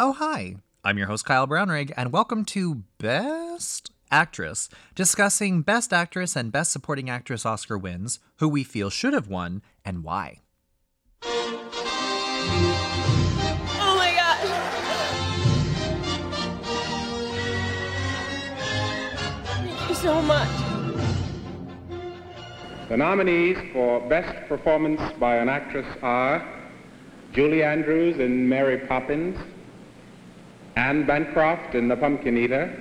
Oh, hi. I'm your host, Kyle Brownrigg, and welcome to Best Actress, discussing Best Actress and Best Supporting Actress Oscar wins, who we feel should have won, and why. Oh my gosh. Thank you so much. The nominees for Best Performance by an Actress are Julie Andrews in Mary Poppins, Anne Bancroft in The Pumpkin Eater,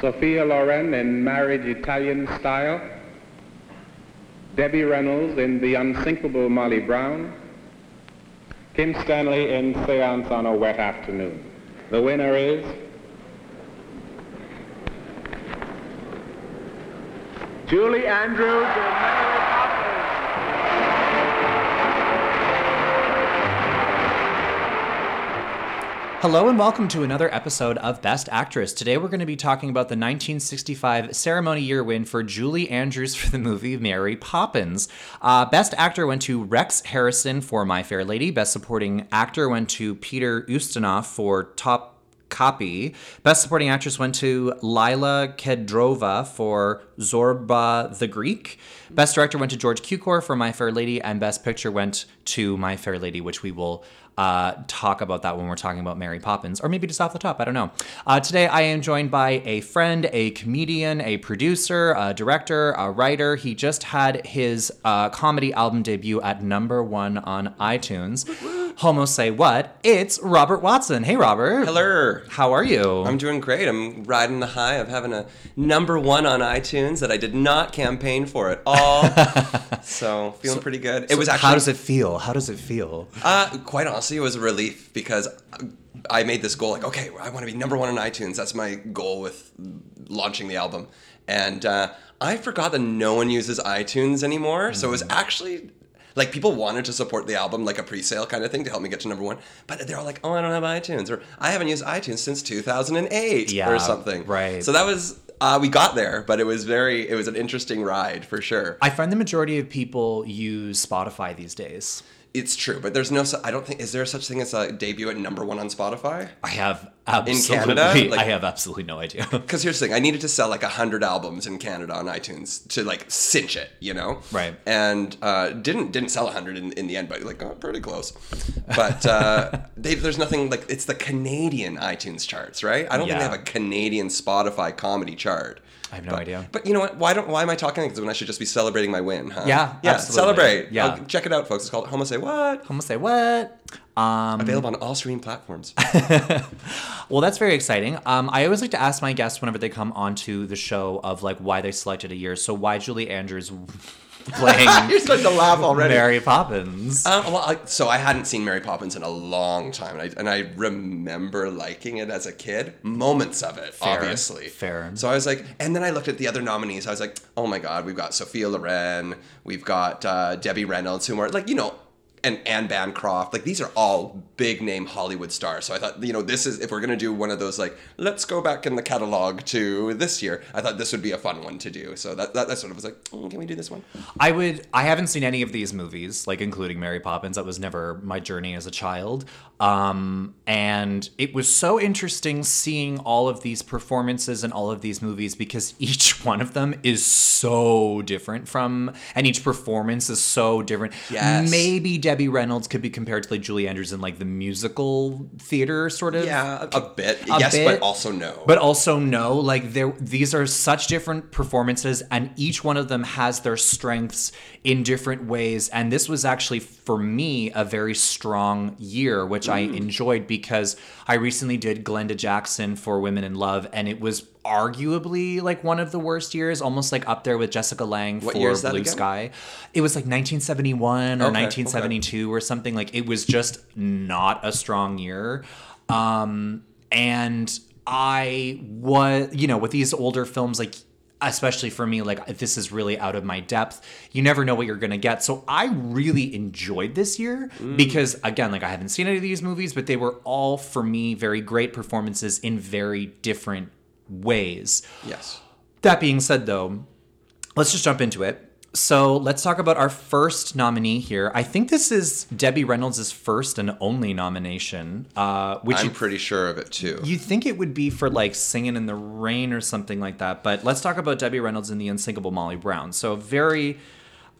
Sophia Loren in Marriage Italian Style, Debbie Reynolds in The Unsinkable Molly Brown, Kim Stanley in Seance on a Wet Afternoon. The winner is Julie Andrews Hello and welcome to another episode of Best Actress. Today we're going to be talking about the 1965 ceremony year win for Julie Andrews for the movie Mary Poppins. Uh, Best Actor went to Rex Harrison for My Fair Lady. Best Supporting Actor went to Peter Ustinov for Top Copy. Best Supporting Actress went to Lila Kedrova for Zorba the Greek. Best Director went to George Cukor for My Fair Lady, and Best Picture went to My Fair Lady, which we will uh, talk about that when we're talking about Mary Poppins, or maybe just off the top. I don't know. Uh, today, I am joined by a friend, a comedian, a producer, a director, a writer. He just had his uh, comedy album debut at number one on iTunes. Homo say what? It's Robert Watson. Hey, Robert. Hello. How are you? I'm doing great. I'm riding the high of having a number one on iTunes that I did not campaign for at all. so feeling pretty good. It was actually How does it feel? How does it feel? uh, quite honestly, it was a relief because I made this goal like, okay, I want to be number one on iTunes. That's my goal with launching the album. And uh, I forgot that no one uses iTunes anymore. So it was actually like people wanted to support the album like a pre-sale kind of thing to help me get to number one. But they're all like, oh, I don't have iTunes or I haven't used iTunes since 2008 Yeah, or something. right. So that was. Uh, we got there, but it was very, it was an interesting ride for sure. I find the majority of people use Spotify these days. It's true, but there's no, I don't think, is there such thing as a debut at number one on Spotify? I have absolutely, In Canada? Like- I have absolutely no idea. Because here's the thing, I needed to sell like hundred albums in Canada on iTunes to like cinch it, you know. Right. And uh, didn't didn't sell hundred in, in the end, but like oh, pretty close. But uh, they, there's nothing like it's the Canadian iTunes charts, right? I don't think they have a Canadian Spotify comedy chart. I have no But- idea. But you know what? Why don't why am I talking like this when I should just be celebrating my win? Huh? Yeah, yeah. absolutely. Celebrate. Yeah. Oh, check it out, folks. It's called Homo Say What. I'm say what? Um, Available on all streaming platforms. well, that's very exciting. Um, I always like to ask my guests whenever they come onto the show of like why they selected a year. So why Julie Andrews playing You're starting to laugh already. Mary Poppins? Uh, well, I, so I hadn't seen Mary Poppins in a long time, and I, and I remember liking it as a kid. Moments of it, Fair, obviously. fair. So I was like, and then I looked at the other nominees. I was like, oh my god, we've got Sophia Loren, we've got uh, Debbie Reynolds, who are like, you know, and Anne Bancroft. Like these are all big name Hollywood stars. So I thought, you know, this is if we're gonna do one of those like, let's go back in the catalog to this year. I thought this would be a fun one to do. So that that, that sort of was like, mm, can we do this one? I would. I haven't seen any of these movies, like including Mary Poppins. That was never my journey as a child. Um, and it was so interesting seeing all of these performances and all of these movies because each one of them is so different from, and each performance is so different. Yes. Maybe Debbie Reynolds could be compared to like Julie Andrews in like the musical theater sort of. Yeah, a, a bit. A yes, bit. but also no. But also no, like there these are such different performances and each one of them has their strengths in different ways and this was actually for me a very strong year which I Mm. enjoyed because I recently did Glenda Jackson for Women in Love and it was arguably like one of the worst years almost like up there with Jessica Lange What for year is that Blue again? Sky. It was like 1971 or Okay, okay. 1972 or something like it was just not a strong year. Um and I was, you know, with these older films, like, especially for me, like, this is really out of my depth. You never know what you're going to get. So I really enjoyed this year because, again, like, I haven't seen any of these movies, but they were all, for me, very great performances in very different ways. yes. That being said, though, let's just jump into it. So let's talk about our first nominee here. I think this is Debbie Reynolds' first and only nomination, uh, which I'm you, pretty sure of it too. you think it would be for like Singing in the Rain or something like that. But let's talk about Debbie Reynolds and the Unsinkable Molly Brown. So very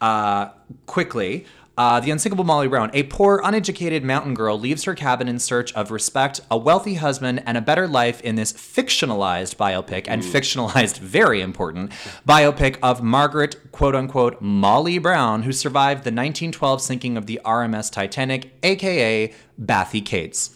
uh, quickly. Uh, the unsinkable Molly Brown, a poor, uneducated mountain girl, leaves her cabin in search of respect, a wealthy husband, and a better life in this fictionalized biopic, and fictionalized, very important, biopic of Margaret, quote unquote, Molly Brown, who survived the 1912 sinking of the RMS Titanic, aka Bathy Cates.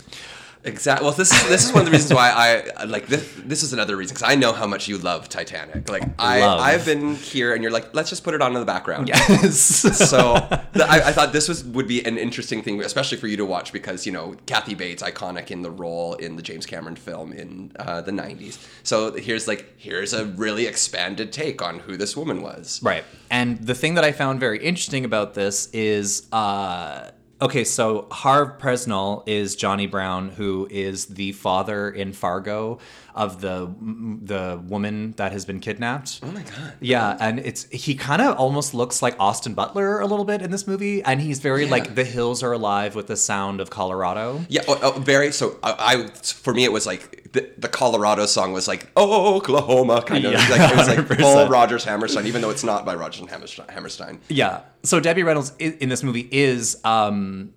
Exactly. Well, this is this is one of the reasons why I like this. This is another reason because I know how much you love Titanic. Like I, Love. I've been here, and you're like, let's just put it on in the background. Yes. So th- I, I thought this was would be an interesting thing, especially for you to watch because you know Kathy Bates, iconic in the role in the James Cameron film in uh, the '90s. So here's like here's a really expanded take on who this woman was. Right. And the thing that I found very interesting about this is uh okay, so Harve Presnell is Johnny Brown who is the father in Fargo of the the woman that has been kidnapped. Oh my god. Yeah, and it's he kind of almost looks like Austin Butler a little bit in this movie and he's very Yeah. like the hills are alive with the sound of Colorado. Yeah, oh, oh, very. So I, I, for me, it was like the, the Colorado song was like oh, Oklahoma kind of. Yeah, like, it was like 100%. full Rodgers Hammerstein, even though it's not by Rodgers Hammerstein. Hammerstein. Yeah. So Debbie Reynolds in this movie is um,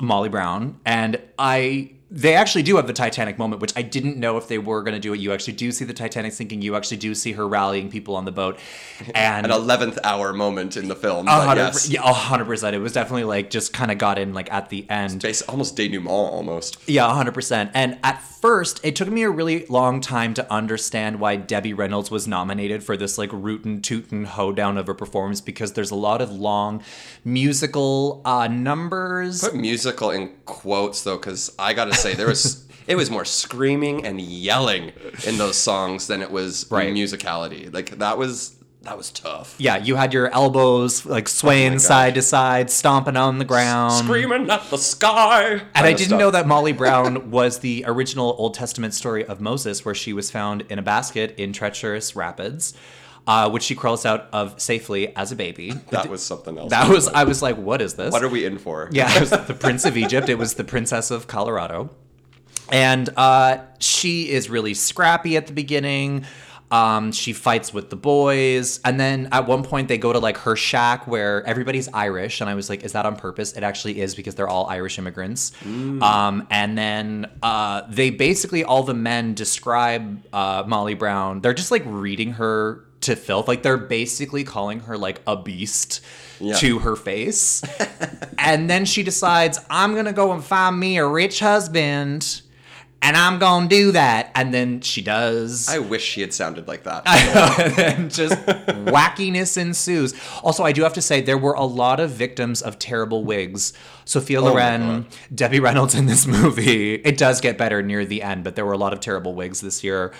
Molly Brown, and I they actually do have the Titanic moment, which I didn't know if they were going to do it. You actually do see the Titanic sinking. You actually do see her rallying people on the boat, and An eleventh hour moment in the film. yes, yeah, a hundred percent. It was definitely like just kind of got in like at the end. Bas- almost denouement, almost. Yeah, 100%. And at first, it took me a really long time to understand why Debbie Reynolds was nominated for this like rootin' tootin' hoedown of a performance because there's a lot of long musical uh, numbers. Put musical in quotes though, because I gotta say there was. It was more screaming and yelling in those songs than it was Right. musicality. Like that was that was tough. Yeah, you had your elbows like swaying gosh. side to side, stomping on the ground. Screaming at the sky. And I didn't know that Molly Brown was the original Old Testament story of Moses, where she was found in a basket in treacherous rapids, uh, which she crawls out of safely as a baby. that was something else. That was, I was like, what is this? What are we in for? Yeah, it was the Prince of Egypt. It was the Princess of Colorado. And uh, she is really scrappy at the beginning. Um, she fights with the boys. And then at one point, they go to like her shack where everybody's Irish. And I was like, is that on purpose? It actually is because they're all Irish immigrants. Um, and then uh, they basically, all the men describe uh, Molly Brown. They're just like reading her to filth. Like they're basically calling her like a beast Yeah. to her face. and then she decides, I'm going to go and find me a rich husband and I'm to do that. And then she does. I wish she had sounded like that. and then just wackiness ensues. Also, I do have to say, there were a lot of victims of terrible wigs. Sophia Oh Loren. Debbie Reynolds in this movie. It does get better near the end, but there were a lot of terrible wigs this year.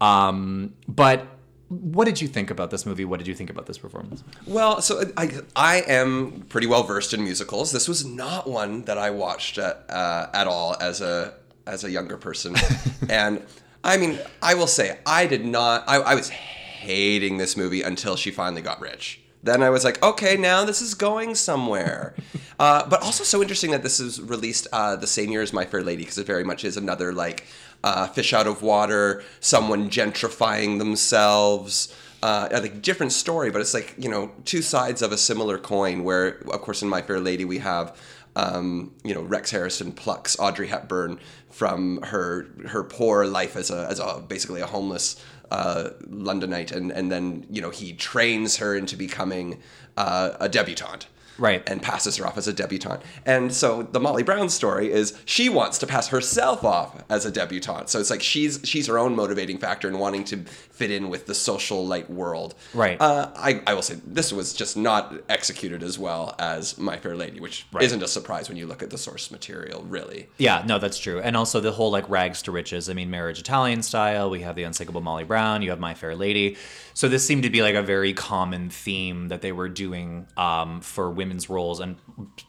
Um, but what did you think about this movie? What did you think about this performance? Well, so I, I am pretty well versed in musicals. This was not one that I watched at, uh, at all as a as a younger person, and I mean, I will say I did not. I, I was hating this movie until she finally got rich. Then I was like, okay, now this is going somewhere. uh, but also so interesting that this is released uh, the same year as My Fair Lady because it very much is another like uh, fish out of water, someone gentrifying themselves uh, a different story, but it's like you know two sides of a similar coin. Where of course in My Fair Lady we have um, you know Rex Harrison plucks Audrey Hepburn from her her poor life as a as a basically a homeless uh, Londonite, and and then you know he trains her into becoming uh, a debutante. Right. And passes her off as a debutante. And so the Molly Brown story is she wants to pass herself off as a debutante. So it's like she's she's her own motivating factor in wanting to fit in with the social light world. Right. Uh, I, I will say this was just not executed as well as My Fair Lady, which Right. isn't a surprise when you look at the source material, really. Yeah, no, that's true. And also the whole like rags to riches. I mean, marriage Italian style. We have the unsinkable Molly Brown. You have My Fair Lady. So this seemed to be like a very common theme that they were doing um, for women's roles, and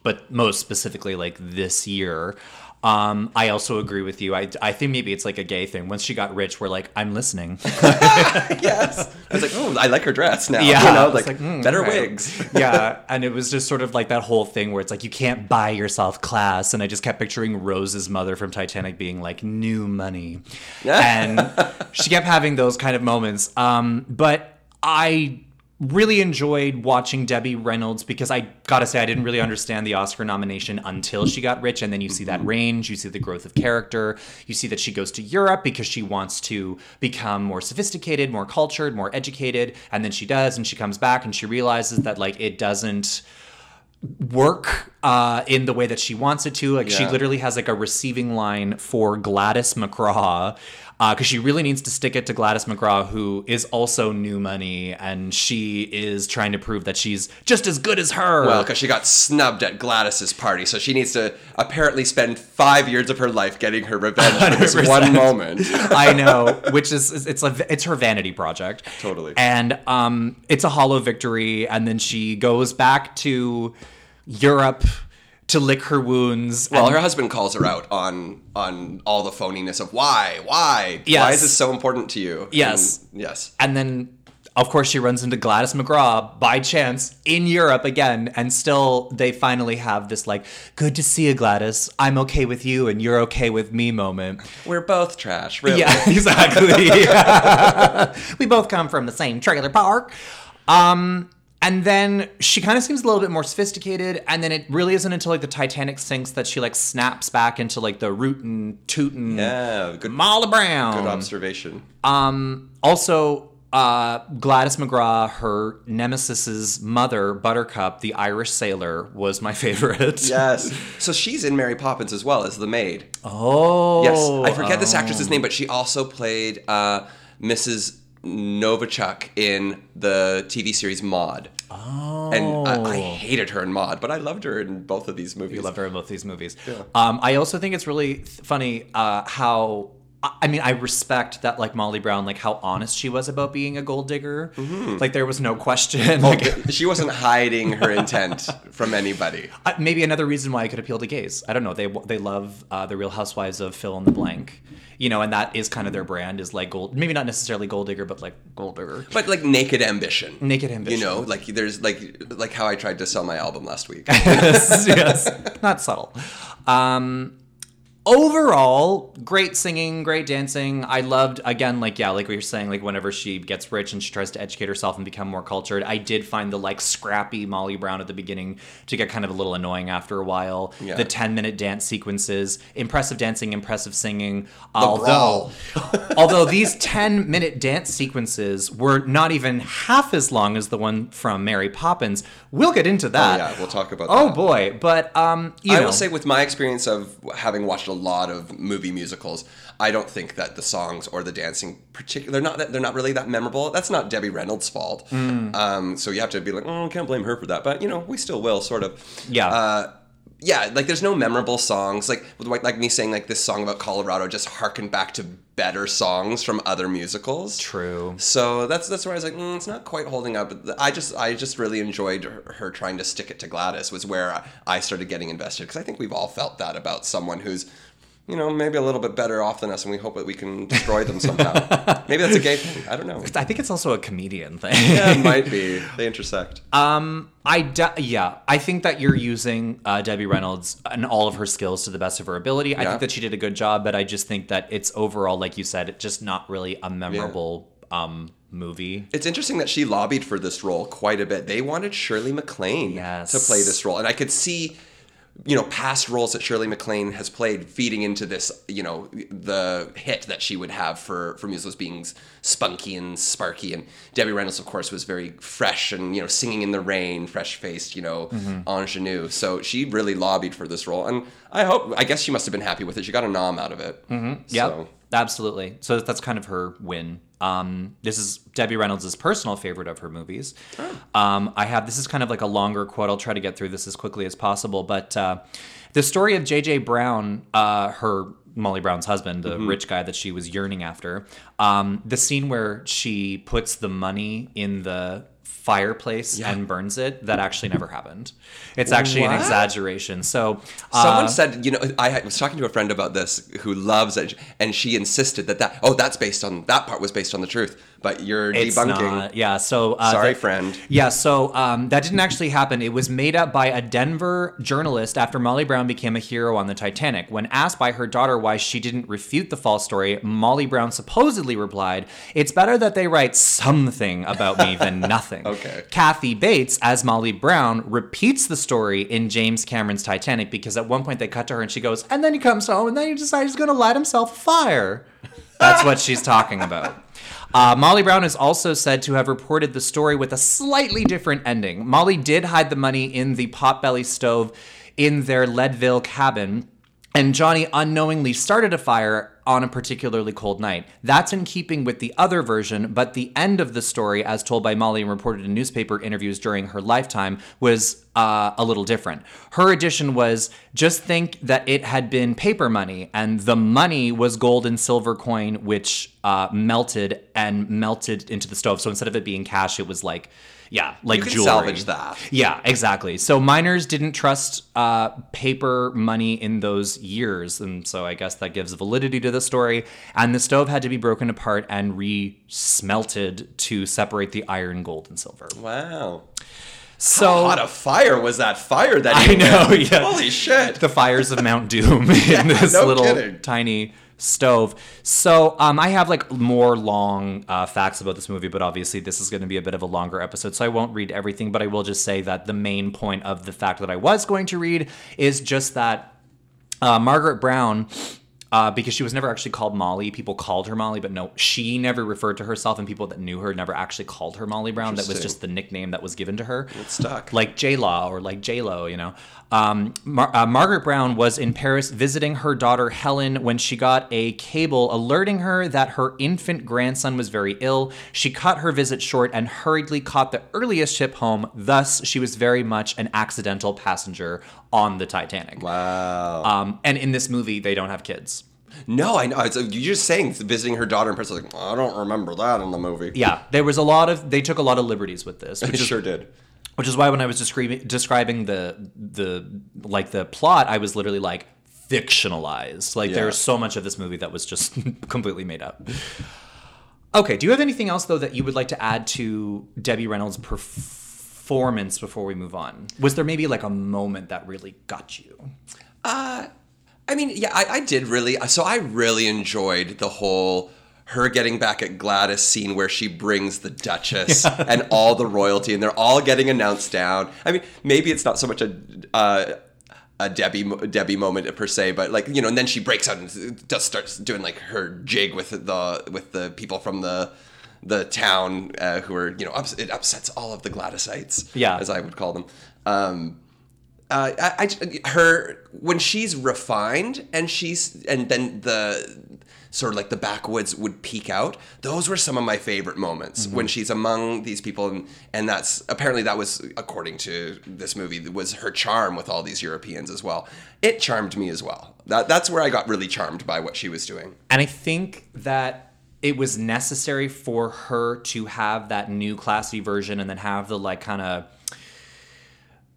but most specifically like this year. Um, I also agree with you. I, I think maybe it's like a gay thing. Once she got rich, we're like, I'm listening. yes. I was like, oh, I like her dress now. Yeah, You know, like, like, mm, better okay. wigs. yeah, and it was just sort of like that whole thing where it's like you can't buy yourself class, and I just kept picturing Rose's mother from Titanic being like new money, and she kept having those kind of moments. Um, but I really enjoyed watching Debbie Reynolds because I gotta say I didn't really understand the Oscar nomination until she got rich, and then you see that range, you see the growth of character, you see that she goes to Europe because she wants to become more sophisticated, more cultured, more educated, and then she does, and she comes back and she realizes that like it doesn't work uh, in the way that she wants it to. Like she literally has like a receiving line for Gladys McGraw because she really needs to stick it to Gladys McGraw, who is also new money, and she is trying to prove that she's just as good as her. Well, because she got snubbed at Gladys's party, so she needs to apparently spend five years of her life getting her revenge for this one moment. I know, which is it's a it's her vanity project. Totally. And um, it's a hollow victory, and then she goes back to Europe to lick her wounds. Well, her husband calls her out on on all the phoniness of why, why, why is this so important to you? Yes. And- yes. And then, of course, she runs into Gladys McGraw by chance in Europe again. And still, they finally have this, like, good to see you, Gladys. I'm okay with you, and you're okay with me moment. We're both trash, really. Yeah, exactly. we both come from the same trailer park. Um, and then she kind of seems a little bit more sophisticated, and then it really isn't until like the Titanic sinks that she like snaps back into like the rootin' tootin' Yeah, good, Molly Brown. good observation. Um, also, uh, Gladys McGraw, her nemesis's mother, Buttercup, the Irish sailor, was my favorite. Yes. So she's in Mary Poppins as well as the maid. Oh. Yes. I forget this actress's name, but she also played uh, Mrs. Naugatuck in the TV series Maude. Oh. And I, I hated her in Maude, but I loved her in both of these movies. You love her in both these movies. Um, I also think it's really th- funny uh, how. I mean, I respect that, like Molly Brown, like how honest she was about being a gold digger. Like there was no question. like, she wasn't hiding her intent from anybody. Uh, maybe another reason why I could appeal to gays. I don't know. They they love uh, the Real Housewives of Fill in the Blank, you know, and that is kind of their brand is like gold. Maybe not necessarily gold digger, but like gold digger. But like naked ambition. Naked ambition. You know, like there's like like how I tried to sell my album last week. yes, yes, not subtle. Um, overall, great singing, great dancing. I loved again, like yeah, like we were saying, like whenever she gets rich and she tries to educate herself and become more cultured. I did find the like scrappy Molly Brown at the beginning to get kind of a little annoying after a while. Yeah. The ten minute dance sequences, impressive dancing, impressive singing. The although, although these ten minute dance sequences were not even half as long as the one from Mary Poppins. We'll get into Oh, that. yeah, we'll talk about Oh that. boy, but um, you I know, will say, with my experience of having watched a lot of movie musicals, I don't think that the songs or the dancing, particular, they're not they're not really that memorable. That's not Debbie Reynolds' fault. Mm. Um, so you have to be like, oh, I can't blame her for that. But you know, we still will, sort of. Yeah. Uh, yeah, like there's no memorable songs. Like like like me saying like this song about Colorado just harkened back to better songs from other musicals. True. So that's that's where I was like, mm, it's not quite holding up. I just I just really enjoyed her, her trying to stick it to Gladys was where I started getting invested because I think we've all felt that about someone who's, you know, maybe a little bit better off than us, and we hope that we can destroy them somehow. maybe that's a gay thing. I don't know. I think it's also a comedian thing. Yeah, it might be. They intersect. Um, I de- yeah, I think that you're using uh, Debbie Reynolds and all of her skills to the best of her ability. I Yeah. think that she did a good job, but I just think that it's overall, like you said, just not really a memorable um movie. It's interesting that she lobbied for this role quite a bit. They wanted Shirley MacLaine Yes. to play this role, and I could see, you know, past roles that Shirley MacLaine has played feeding into this, you know, the hit that she would have for for musicals being spunky and sparky. And Debbie Reynolds, of course, was very fresh and you know, singing in the rain, fresh faced, you know, ingenue. So she really lobbied for this role, and I hope, I guess she must have been happy with it. She got a nom out of it. Mm-hmm. Yep, So. absolutely. So that's kind of her win. Um, this is Debbie Reynolds' personal favorite of her movies. Um, I have this is kind of like a longer quote. I'll try to get through this as quickly as possible. But uh, the story of J.J. Brown, uh, her Molly Brown's husband, the rich guy that she was yearning after, um, the scene where she puts the money in the fireplace and burns it that actually never happened. It's actually an exaggeration. So uh, Someone said, you know, I was talking to a friend about this who loves it, and she insisted that that oh, that's based on that part was based on the truth, but you're It's debunking. not. Yeah. So uh, Sorry, the- friend. Yeah. So um, that didn't actually happen. It was made up by a Denver journalist after Molly Brown became a hero on the Titanic. When asked by her daughter why she didn't refute the false story, Molly Brown supposedly replied, "It's better that they write something about me than nothing." Okay. Kathy Bates, as Molly Brown, repeats the story in James Cameron's Titanic because at one point they cut to her and she goes, and then he comes home and then he decides he's going to light himself fire." That's what she's talking about. Uh, Molly Brown is also said to have reported the story with a slightly different ending. Molly did hide the money in the potbelly stove in their Leadville cabin, and Johnny unknowingly started a fire on a particularly cold night. That's in keeping with the other version, but the end of the story, as told by Molly and reported in newspaper interviews during her lifetime, was uh, a little different. Her addition was just think that it had been paper money, and the money was gold and silver coin, which uh, melted and melted into the stove. So instead of it being cash, it was like, yeah, like You jewelry. salvage that. Yeah, exactly. So miners didn't trust uh, paper money in those years, and so I guess that gives validity to the story. And the stove had to be broken apart and re-smelted to separate the iron, gold, and silver. Wow. So How hot a fire was that fire that I know, yeah. Holy shit. the fires of Mount Doom in this no little kidding. tiny stove. So um, I have like more long uh, facts about this movie, but obviously this is going to be a bit of a longer episode, so I won't read everything. But I will just say that the main point of the fact that I was going to read is just that uh, Margaret Brown. Uh, because she was never actually called Molly. People called her Molly, but no, she never referred to herself, and people that knew her never actually called her Molly Brown. That was just the nickname that was given to her. It stuck. Like J Law or like J Lo, you know. Um, Mar- uh, Margaret Brown was in Paris visiting her daughter Helen when she got a cable alerting her that her infant grandson was very ill. She cut her visit short and hurriedly caught the earliest ship home. Thus, she was very much an accidental passenger on the Titanic. Wow. Um, and in this movie, they don't have kids. No, I know. It's, you're just saying visiting her daughter in person. Like, I don't remember that in the movie. Yeah, there was a lot of they took a lot of liberties with this, which sure did. Which is why when I was describing describing the the like the plot, I was literally like fictionalized. Like Yeah. there's so much of this movie that was just completely made up. Okay, do you have anything else though that you would like to add to Debbie Reynolds' performance before we move on? Was there maybe like a moment that really got you? Uh, I mean, yeah, I, I did really. So I really enjoyed the whole her getting back at Gladys scene where she brings the Duchess and all the royalty, and they're all getting announced down. I mean, maybe it's not so much a. Uh, a Debbie Debbie moment per se, but like you know, and then she breaks out and just starts doing like her jig with the with the people from the the town uh, who are you know ups, it upsets all of the Gladysites, Yeah. as I would call them. Um, uh, I, I, her when she's refined and she's and then the sort of like the backwoods would peek out. Those were some of my favorite moments mm-hmm. when she's among these people, and and that's apparently that was according to this movie was her charm with all these Europeans as well. It charmed me as well. That that's where I got really charmed by what she was doing. And I think that it was necessary for her to have that new classy version and then have the like kind of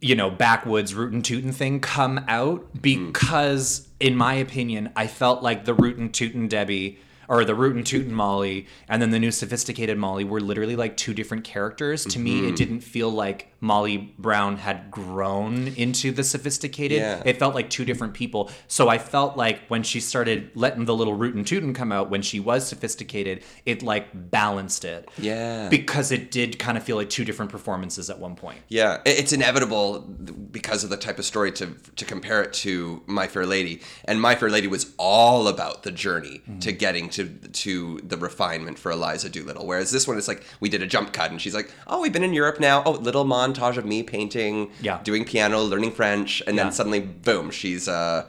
you know backwoods rootin' tootin' thing come out mm. because in my opinion i felt like the rootin' tootin' debbie or the rootin' tootin' molly and then the new sophisticated molly were literally like two different characters. To me it mm-hmm. didn't feel like molly brown had grown into the sophisticated Yeah. it felt like two different people. So I felt like when she started letting the little root and tootin' come out, when she was sophisticated, it like balanced it. Yeah. Because it did kind of feel like two different performances at one point. Yeah, it's inevitable because of the type of story to to compare it to My Fair Lady, and My Fair Lady was all about the journey mm-hmm. to getting to to the refinement for Eliza Doolittle. Whereas this one is like we did a jump cut, and she's like, "Oh, we've been in Europe now. Oh, little montage of me painting, Yeah. doing piano, learning French, and Yeah. then suddenly, boom, she's a,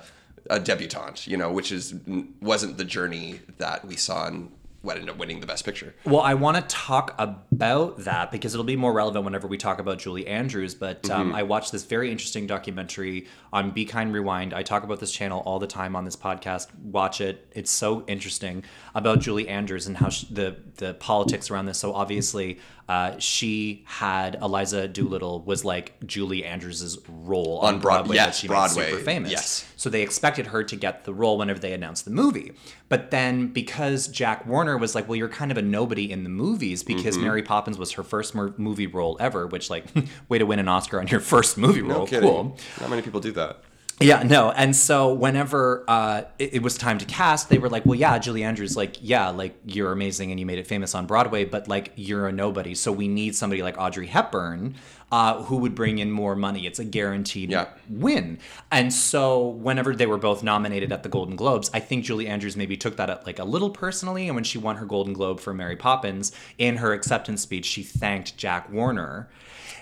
a debutante. You know, which is wasn't the journey that we saw in what ended up winning the Best Picture. Well, I want to talk about that because it'll be more relevant whenever we talk about Julie Andrews. But um, I watched this very interesting documentary on Be Kind Rewind. I talk about this channel all the time on this podcast. Watch it; it's so interesting about Julie Andrews and how sh the the politics around this. So obviously, uh, she had Eliza Doolittle was like Julie Andrews' role on, On Broad- Broadway yes, that she Broadway, made super famous. yes. So they expected her to get the role whenever they announced the movie. But then because Jack Warner was like, well, you're kind of a nobody in the movies because Mm-hmm. Mary Poppins was her first mer- movie role ever, which like way to win an Oscar on your first movie No role. kidding. Cool. Not many people do that. Yeah, no. And so whenever uh, it, it was time to cast, they were like, well, yeah, Julie Andrews, like, yeah, like, you're amazing and you made it famous on Broadway, but like, you're a nobody. So we need somebody like Audrey Hepburn uh, who would bring in more money. It's a guaranteed Yeah. win. And so whenever they were both nominated at the Golden Globes, I think Julie Andrews maybe took that at, like a little personally. And when she won her Golden Globe for Mary Poppins, in her acceptance speech, she thanked Jack Warner.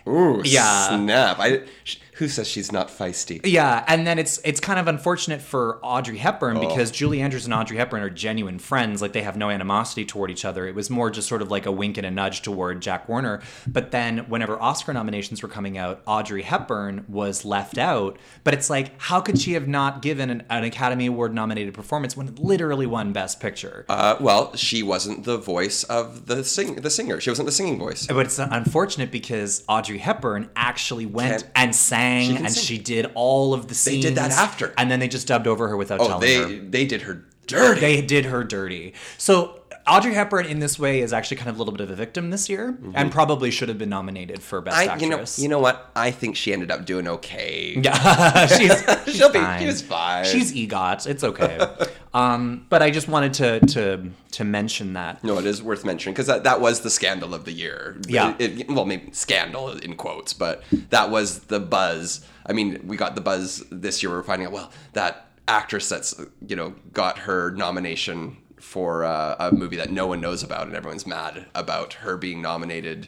Ooh, Yeah. snap! I, sh- who says she's not feisty? Yeah, and then it's it's kind of unfortunate for Audrey Hepburn Oh. because Julie Andrews and Audrey Hepburn are genuine friends. Like they have no animosity toward each other. It was more just sort of like a wink and a nudge toward Jack Warner. But then whenever Oscar nominations were coming out, Audrey Hepburn was left out. But it's like, how could she have not given an, an Academy Award nominated performance when it literally won Best Picture? Uh, well, she wasn't the voice of the sing the singer. She wasn't the singing voice. But it's unfortunate because Audrey Hepburn actually went Can- and sang She and sing. she did all of the scenes. They did that after. And then they just dubbed over her without Oh, telling they her. they did her dirty. They did her dirty. So Audrey Hepburn in this way is actually kind of a little bit of a victim this year and probably should have been nominated for Best Mm-hmm. I, you know, Actress. you know what? I think she ended up doing okay. Yeah, she's, she's She'll fine. she was fine. She's EGOT. It's okay. um, but I just wanted to to to mention that. No, it is worth mentioning because that, that was the scandal of the year. Yeah. It- it- well, maybe scandal in quotes, but that was the buzz. I mean, we got the buzz this year. We're finding out, well, that actress that's, you know, got her nomination for uh, a movie that no one knows about and everyone's mad about her being nominated.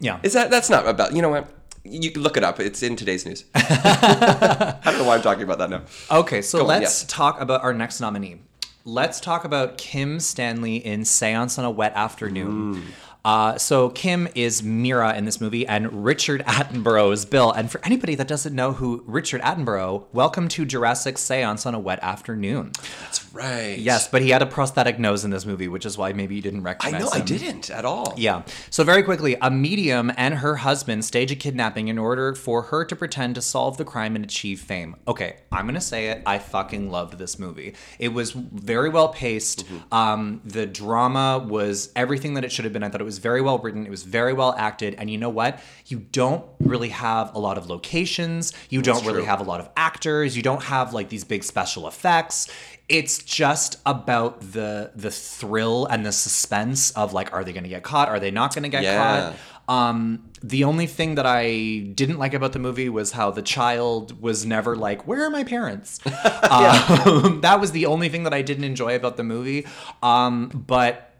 Yeah. Is that, that's not about, you know what? You can look it up. It's in today's news. I don't know why I'm talking about that now. Okay, so Go let's yes. talk about our next nominee. Let's talk about Kim Stanley in Seance on a Wet Afternoon. Mm. Uh, so Kim is Myra in this movie, and Richard Attenborough is Bill. And for anybody that doesn't know who Richard Attenborough, welcome to Jurassic Seance on a Wet Afternoon. That's right. Yes, but he had a prosthetic nose in this movie, which is why maybe you didn't recognize. I know. him. I didn't at all. Yeah. So very quickly, a medium and her husband stage a kidnapping in order for her to pretend to solve the crime and achieve fame. Okay, I'm gonna say it. I fucking loved this movie. It was very well paced. Um, the drama was everything that it should have been. I thought it was very well written. It was very well acted. And you know what? You don't really have a lot of locations. You don't really true. have a lot of actors. You don't have like these big special effects it's just about the the thrill and the suspense of like are they going to get caught are they not going to get Yeah. caught um the only thing that i didn't like about the movie was how the child was never like where are my parents um, that was the only thing that i didn't enjoy about the movie um but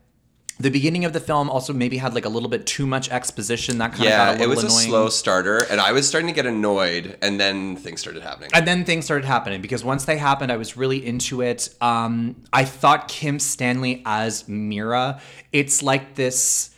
the beginning of the film also maybe had like a little bit too much exposition that kind Yeah, of got a it was annoying. a slow starter, and I was starting to get annoyed, and then things started happening. And then things started happening because once they happened, I was really into it. Um, I thought Kim Stanley as Myra, it's like this.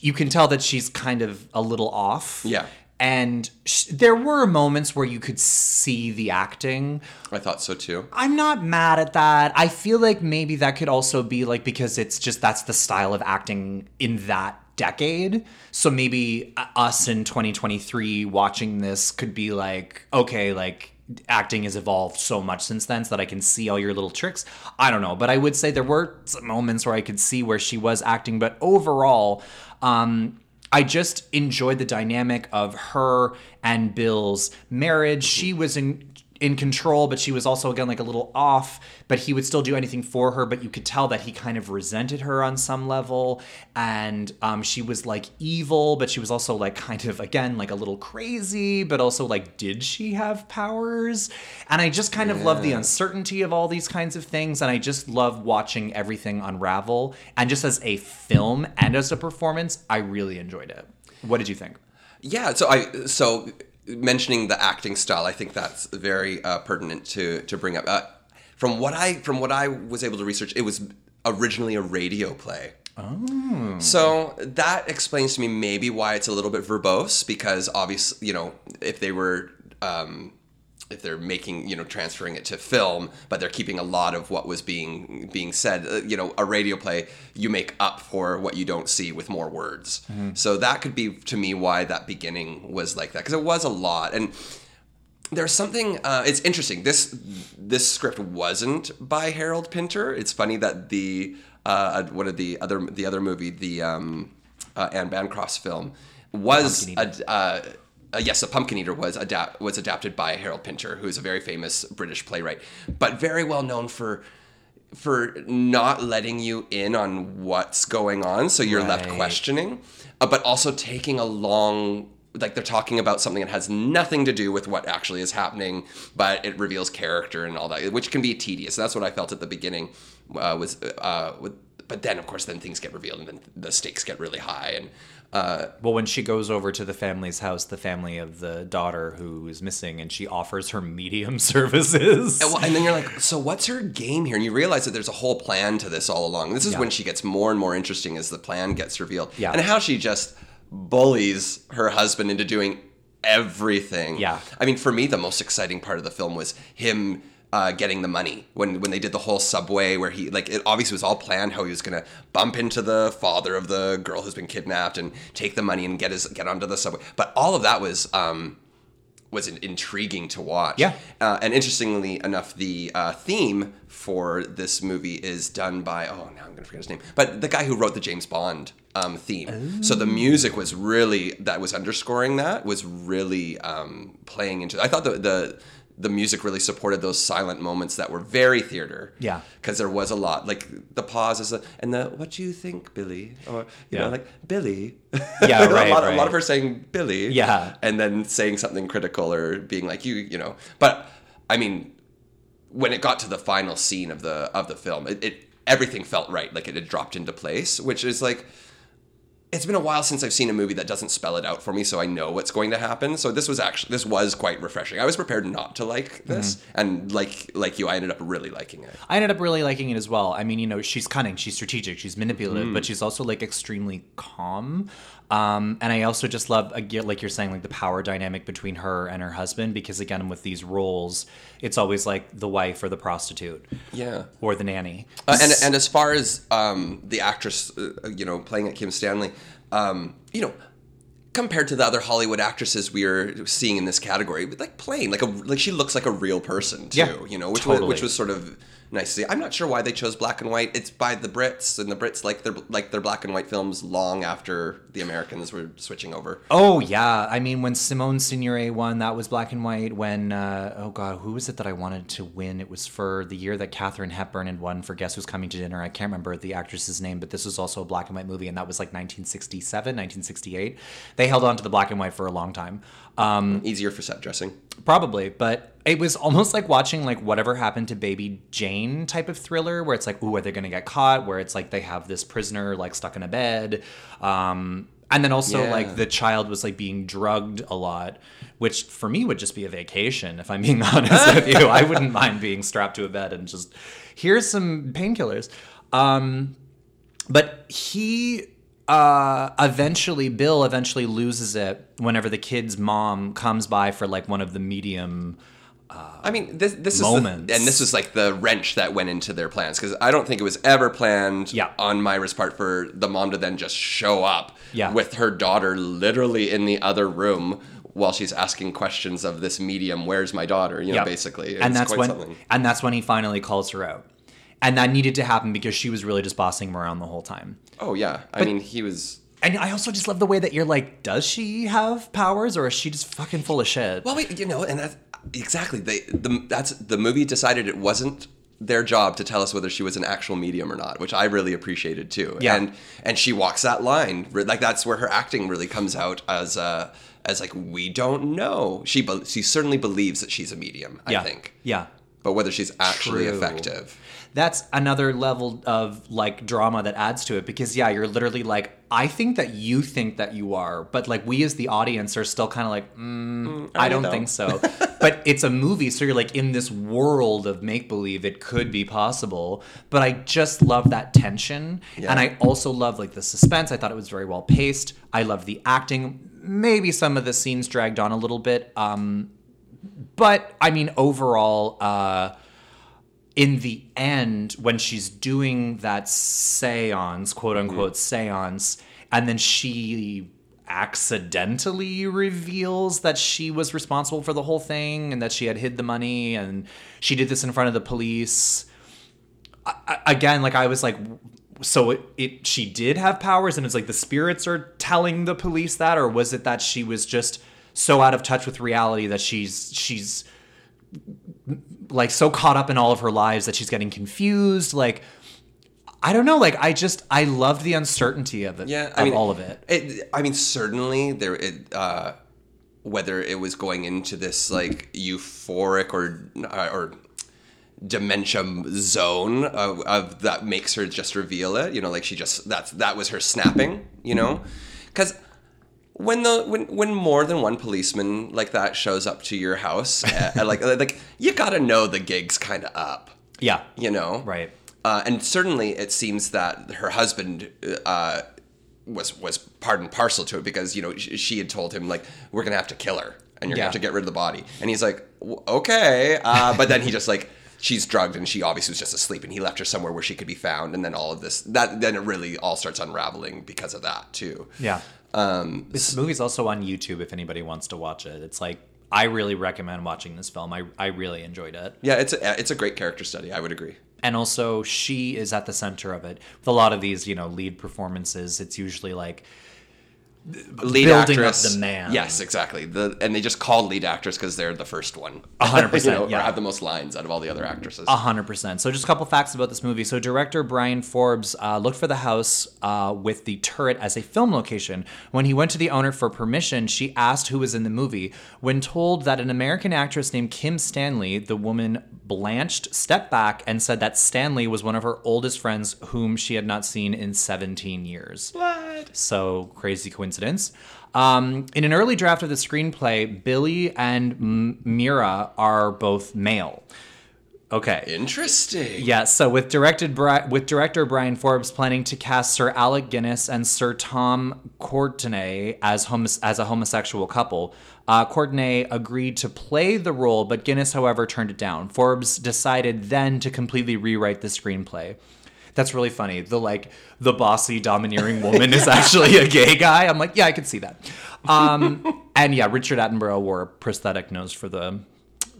You can tell that she's kind of a little off. Yeah. And sh- there were moments where you could see the acting. I thought so too. I'm not mad at that. I feel like maybe that could also be like because it's just that's the style of acting in that decade. So maybe uh, us in 2023 watching this could be like, okay, like acting has evolved so much since then so that I can see all your little tricks. I don't know, but I would say there were some moments where I could see where she was acting, but overall, um I just enjoyed the dynamic of her and Bill's marriage. She was in in control, but she was also again like a little off, but he would still do anything for her, but you could tell that he kind of resented her on some level. And um, she was like evil, but she was also like kind of again like a little crazy, but also like, did she have powers? And I just kind of love the uncertainty of all these kinds of things. And I just love watching everything unravel. And just as a film and as a performance, I really enjoyed it. What did you think? Yeah, so I so mentioning the acting style, I think that's very uh, pertinent to to bring up. Uh, from what I from what I was able to research, it was originally a radio play. Oh. So that explains to me maybe why it's a little bit verbose because obviously, you know, if they were um, if they're making you know transferring it to film but they're keeping a lot of what was being being said. Uh, you know a radio play you make up for what you don't see with more words. So that could be to me why that beginning was like that because it was a lot. And there's something uh, it's interesting. This this script wasn't by harold pinter. It's funny that the uh, one of the other the other movie the um, uh, anne bancroft's film was a, uh, yes, a Pumpkin Eater was adapt was adapted by Harold Pinter, who is a very famous British playwright, but very well known for for not letting you in on what's going on, so you're left questioning, uh, but also taking a long like they're talking about something that has nothing to do with what actually is happening, but it reveals character and all that, which can be tedious. That's what I felt at the beginning uh, was uh, with. But then, of course, then things get revealed, and then the stakes get really high, and uh, Well, when she goes over to the family's house, the family of the daughter who is missing, and she offers her medium services. And, well, and then you're like, so what's her game here? And you realize that there's a whole plan to this all along. This is Yeah. when she gets more and more interesting as the plan gets revealed. Yeah. And how she just bullies her husband into doing everything. Yeah. I mean, for me, the most exciting part of the film was him. Uh, getting the money when when they did the whole subway where he like it obviously was all planned how he was gonna bump into the father of the girl who's been kidnapped and take the money and get his get onto the subway but all of that was um was intriguing to watch Yeah. uh, and interestingly enough, the uh, theme for this movie is done by oh now I'm gonna forget his name, but the guy who wrote the James Bond um, theme. So the music was really that was underscoring that was really um, playing into. I thought the the the music really supported those silent moments that were very theater. Yeah. because there was a lot like the pauses and the what do you think, Billy, or you Yeah. know like Billy. Yeah, a right, lot, a lot of her saying Billy Yeah. and then saying something critical or being like you you know but i mean when it got to the final scene of the of the film it, it everything felt right like it had dropped into place which is like it's been a while since I've seen a movie that doesn't spell it out for me, so I know what's going to happen. So this was actually this was quite refreshing. I was prepared not to like this, Mm-hmm. and like like you, I ended up really liking it. I ended up really liking it as well. I mean, you know, she's cunning, she's strategic, she's manipulative, Mm. but she's also like extremely calm. Um, and I also just love, like you're saying, like the power dynamic between her and her husband, because again, with these roles, it's always like the wife or the prostitute Yeah. or the nanny. Uh, and and as far as um, the actress, uh, you know, playing at Kim Stanley, um, you know, compared to the other Hollywood actresses we are seeing in this category, like plain, like a like she looks like a real person too. Yeah, you know, which was, which was sort of nice to see. I'm not sure why they chose black and white. It's by the Brits, and the Brits like their like their black and white films long after the Americans were switching over. Oh yeah, I mean when Simone Signoret won, that was black and white. When uh, oh god, who was it that I wanted to win? It was for the year that Katharine Hepburn had won for Guess Who's Coming to Dinner. I can't remember the actress's name, but this was also a black and white movie, and that was like 1967, 1968. They held on to the black and white for a long time. Um, Easier for set dressing. Probably, but it was almost like watching like whatever happened to Baby Jane type of thriller, where it's like, ooh, are they gonna get caught? Where it's like they have this prisoner like stuck in a bed, um, and then also Yeah. like the child was like being drugged a lot, which for me would just be a vacation. If I'm being honest with you, I wouldn't mind being strapped to a bed and just here's some painkillers. Um, but he uh eventually bill eventually loses it whenever the kid's mom comes by for like one of the medium Uh, I mean, this this is the, and this was like the wrench that went into their plans because I don't think it was ever planned Yeah. on Myra's part for the mom to then just show up Yeah. with her daughter literally in the other room while she's asking questions of this medium. Where's my daughter? You know, Yep. basically, and that's when something. and that's when he finally calls her out and that needed to happen because she was really just bossing him around the whole time Oh yeah, I mean, he was. And i also just love the way that you're like does she have powers or is she just fucking full of shit Well, wait, you know, and that's exactly they. The, that's the movie decided it wasn't their job to tell us whether she was an actual medium or not, which I really appreciated too. Yeah. And and she walks that line, like that's where her acting really comes out as uh as like we don't know. She be- she certainly believes that she's a medium. I yeah think, yeah but whether she's actually True. effective. That's another level of like drama that adds to it because yeah you're literally like i think that you think that you are but like we as the audience are still kind of like mm, i we don't though? think so. But it's a movie so you're like in this world of make believe it could be possible but i just love that tension. Yeah. and i also love like the suspense. I thought it was very well paced. I love the acting. Maybe some of the scenes dragged on a little bit um but I mean, overall, uh, in the end, when she's doing that seance, quote unquote mm-hmm. seance, and then she accidentally reveals that she was responsible for the whole thing and that she had hid the money and she did this in front of the police. I, I- again, like I was like, so it, it she did have powers and it's like the spirits are telling the police that, or was it that she was just so out of touch with reality that she's she's like so caught up in all of her lives that she's getting confused like i don't know like i just i loved the uncertainty of it Yeah, of I mean, all of it It, I mean, certainly there. It, uh, whether it was going into this like euphoric or uh, or dementia zone of, of that makes her just reveal it. You know, like she just that's that was her snapping. You know, because when the when when more than one policeman like that shows up to your house, uh, like like you gotta know the gig's kind of up. yeah You know, right uh, and certainly, it seems that her husband uh, was was part and parcel to it because you know she, she had told him like we're gonna have to kill her and you're Yeah. gonna have to get rid of the body, and he's like okay, uh, but then he just like she's drugged and she obviously was just asleep and he left her somewhere where she could be found, and then all of this that then it really all starts unraveling because of that too. yeah Um, this movie's also on youtube if anybody wants to watch it it's like i really recommend watching this film i, I really enjoyed it yeah, it's a, it's a great character study. I would agree. and also she is at the center of it with a lot of these you know lead performances it's usually like Lead Building up actress, the man. Yes, exactly. The and they just called lead actress because they're the first one. Hundred percent, yeah. Or have the most lines out of all the other actresses. Hundred percent. So just a couple facts about this movie. So director Bryan Forbes uh, looked for the house uh, with the turret as a film location. When he went to the owner for permission, she asked who was in the movie. When told that an American actress named Kim Stanley, the woman blanched, stepped back, and said that Stanley was one of her oldest friends whom she had not seen in 17 years. What? So crazy coincidence. Um, in an early draft of the screenplay, Billy and M- Myra are both male. Okay. Interesting. Yeah, so with directed Bri- with director Bryan Forbes planning to cast Sir Alec Guinness and Sir Tom Courtenay as as a homosexual couple, uh, Courtenay agreed to play the role, but Guinness, however, turned it down. Forbes decided then to completely rewrite the screenplay. That's really funny. The like the bossy, domineering woman is actually a gay guy. I'm like, yeah, I could see that. Um, and yeah, Richard Attenborough wore a prosthetic nose for the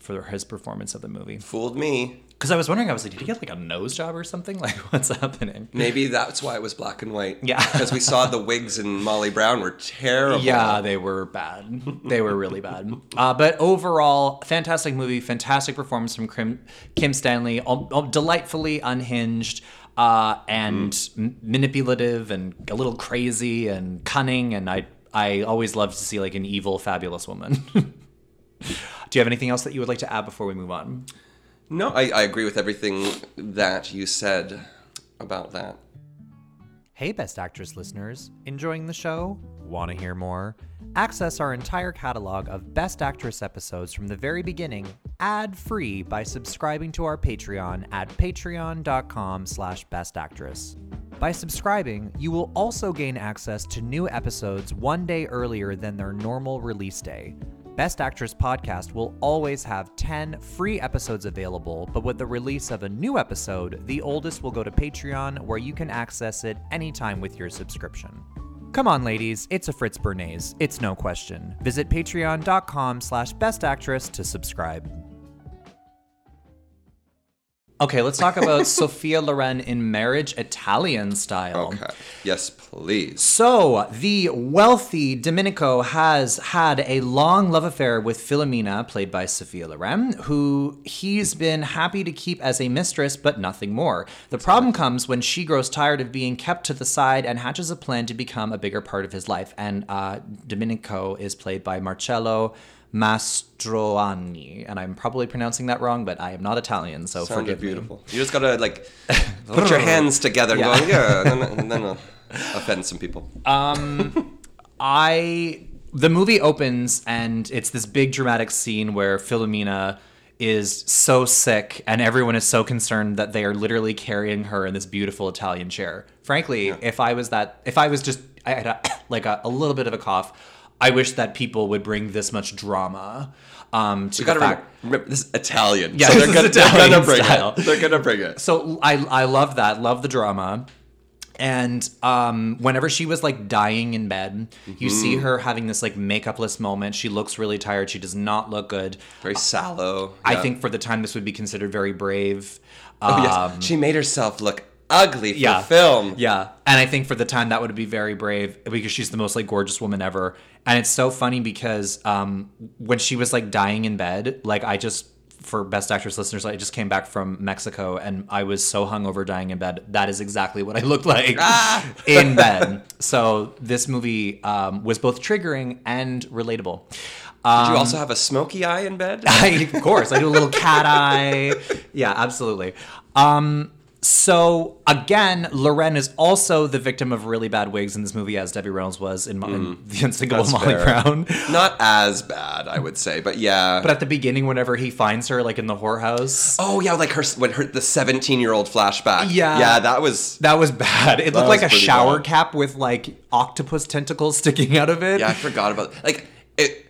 for his performance of the movie. Fooled me. Because I was wondering, I was like, did he get like a nose job or something? Like, what's happening? Maybe that's why it was black and white. Yeah. Because we saw the wigs in Molly Brown were terrible. Yeah, they were bad. They were really bad. Uh, but overall, fantastic movie, fantastic performance from Kim, Kim Stanley, al- al- delightfully unhinged uh, and m- manipulative and a little crazy and cunning. And I, I always love to see like an evil, fabulous woman. Do you have anything else that you would like to add before we move on? No, I, I agree with everything that you said about that. Hey, Best Actress listeners, enjoying the show? Want to hear more? Access our entire catalog of Best Actress episodes from the very beginning, ad-free by subscribing to our Patreon at patreon.com slash bestactress. By subscribing, you will also gain access to new episodes one day earlier than their normal release day. Best Actress podcast will always have 10 free episodes available, but with the release of a new episode, the oldest will go to Patreon where you can access it anytime with your subscription. Come on, ladies, it's a Fritz Bernays. It's no question. Visit patreon.com slash bestactress to subscribe. Okay, let's talk about Sophia Loren in Marriage Italian Style. Okay. Yes, please. So, the wealthy Domenico has had a long love affair with Filomena, played by Sophia Loren, who he's been happy to keep as a mistress, but nothing more. The problem comes when she grows tired of being kept to the side and hatches a plan to become a bigger part of his life. And uh, Domenico is played by Marcello Mastroianni, and I'm probably pronouncing that wrong, but I am not Italian, so Sounded forgive me. beautiful. You just gotta like put your hands together and Yeah. go, yeah, and then, and then uh, offend some people. Um, I the movie opens and it's this big dramatic scene where Filomena is so sick and everyone is so concerned that they are literally carrying her in this beautiful Italian chair. Frankly, if I was that if I was just I had a, like a, a little bit of a cough, I wish that people would bring this much drama um, to the fact. remember, this is Italian. Yeah, so they're gonna, they're gonna bring style. it. They're gonna bring it. So I I love that. Love the drama. And um, whenever she was like dying in bed, you see Mm-hmm. her having this like makeupless moment. She looks really tired. She does not look good. Very sallow. I yeah. think for the time this would be considered very brave. Oh, yes. Um, she made herself look ugly for yeah. film. Yeah. And I think for the time that would be very brave because she's the most like gorgeous woman ever. And it's so funny because um when she was like dying in bed, like I just for best actress listeners, I just came back from Mexico and I was so hungover dying in bed. That is exactly what I looked like Ah! in bed. So this movie um, was both triggering and relatable. Um, Did you also have a smoky eye in bed? I, of course, I do a little cat eye. Yeah, absolutely. Um, so again, Loren is also the victim of really bad wigs in this movie, as Debbie Reynolds was in, Mo- in mm. The Unsinkable Molly fair. Brown. Not as bad, I would say, but yeah. But at the beginning, whenever he finds her, like in the whorehouse, oh yeah, like her when her the seventeen year old flashback. Yeah. yeah, that was. that was bad. It looked like a shower bad. cap with like octopus tentacles sticking out of it. Yeah, I forgot about like it.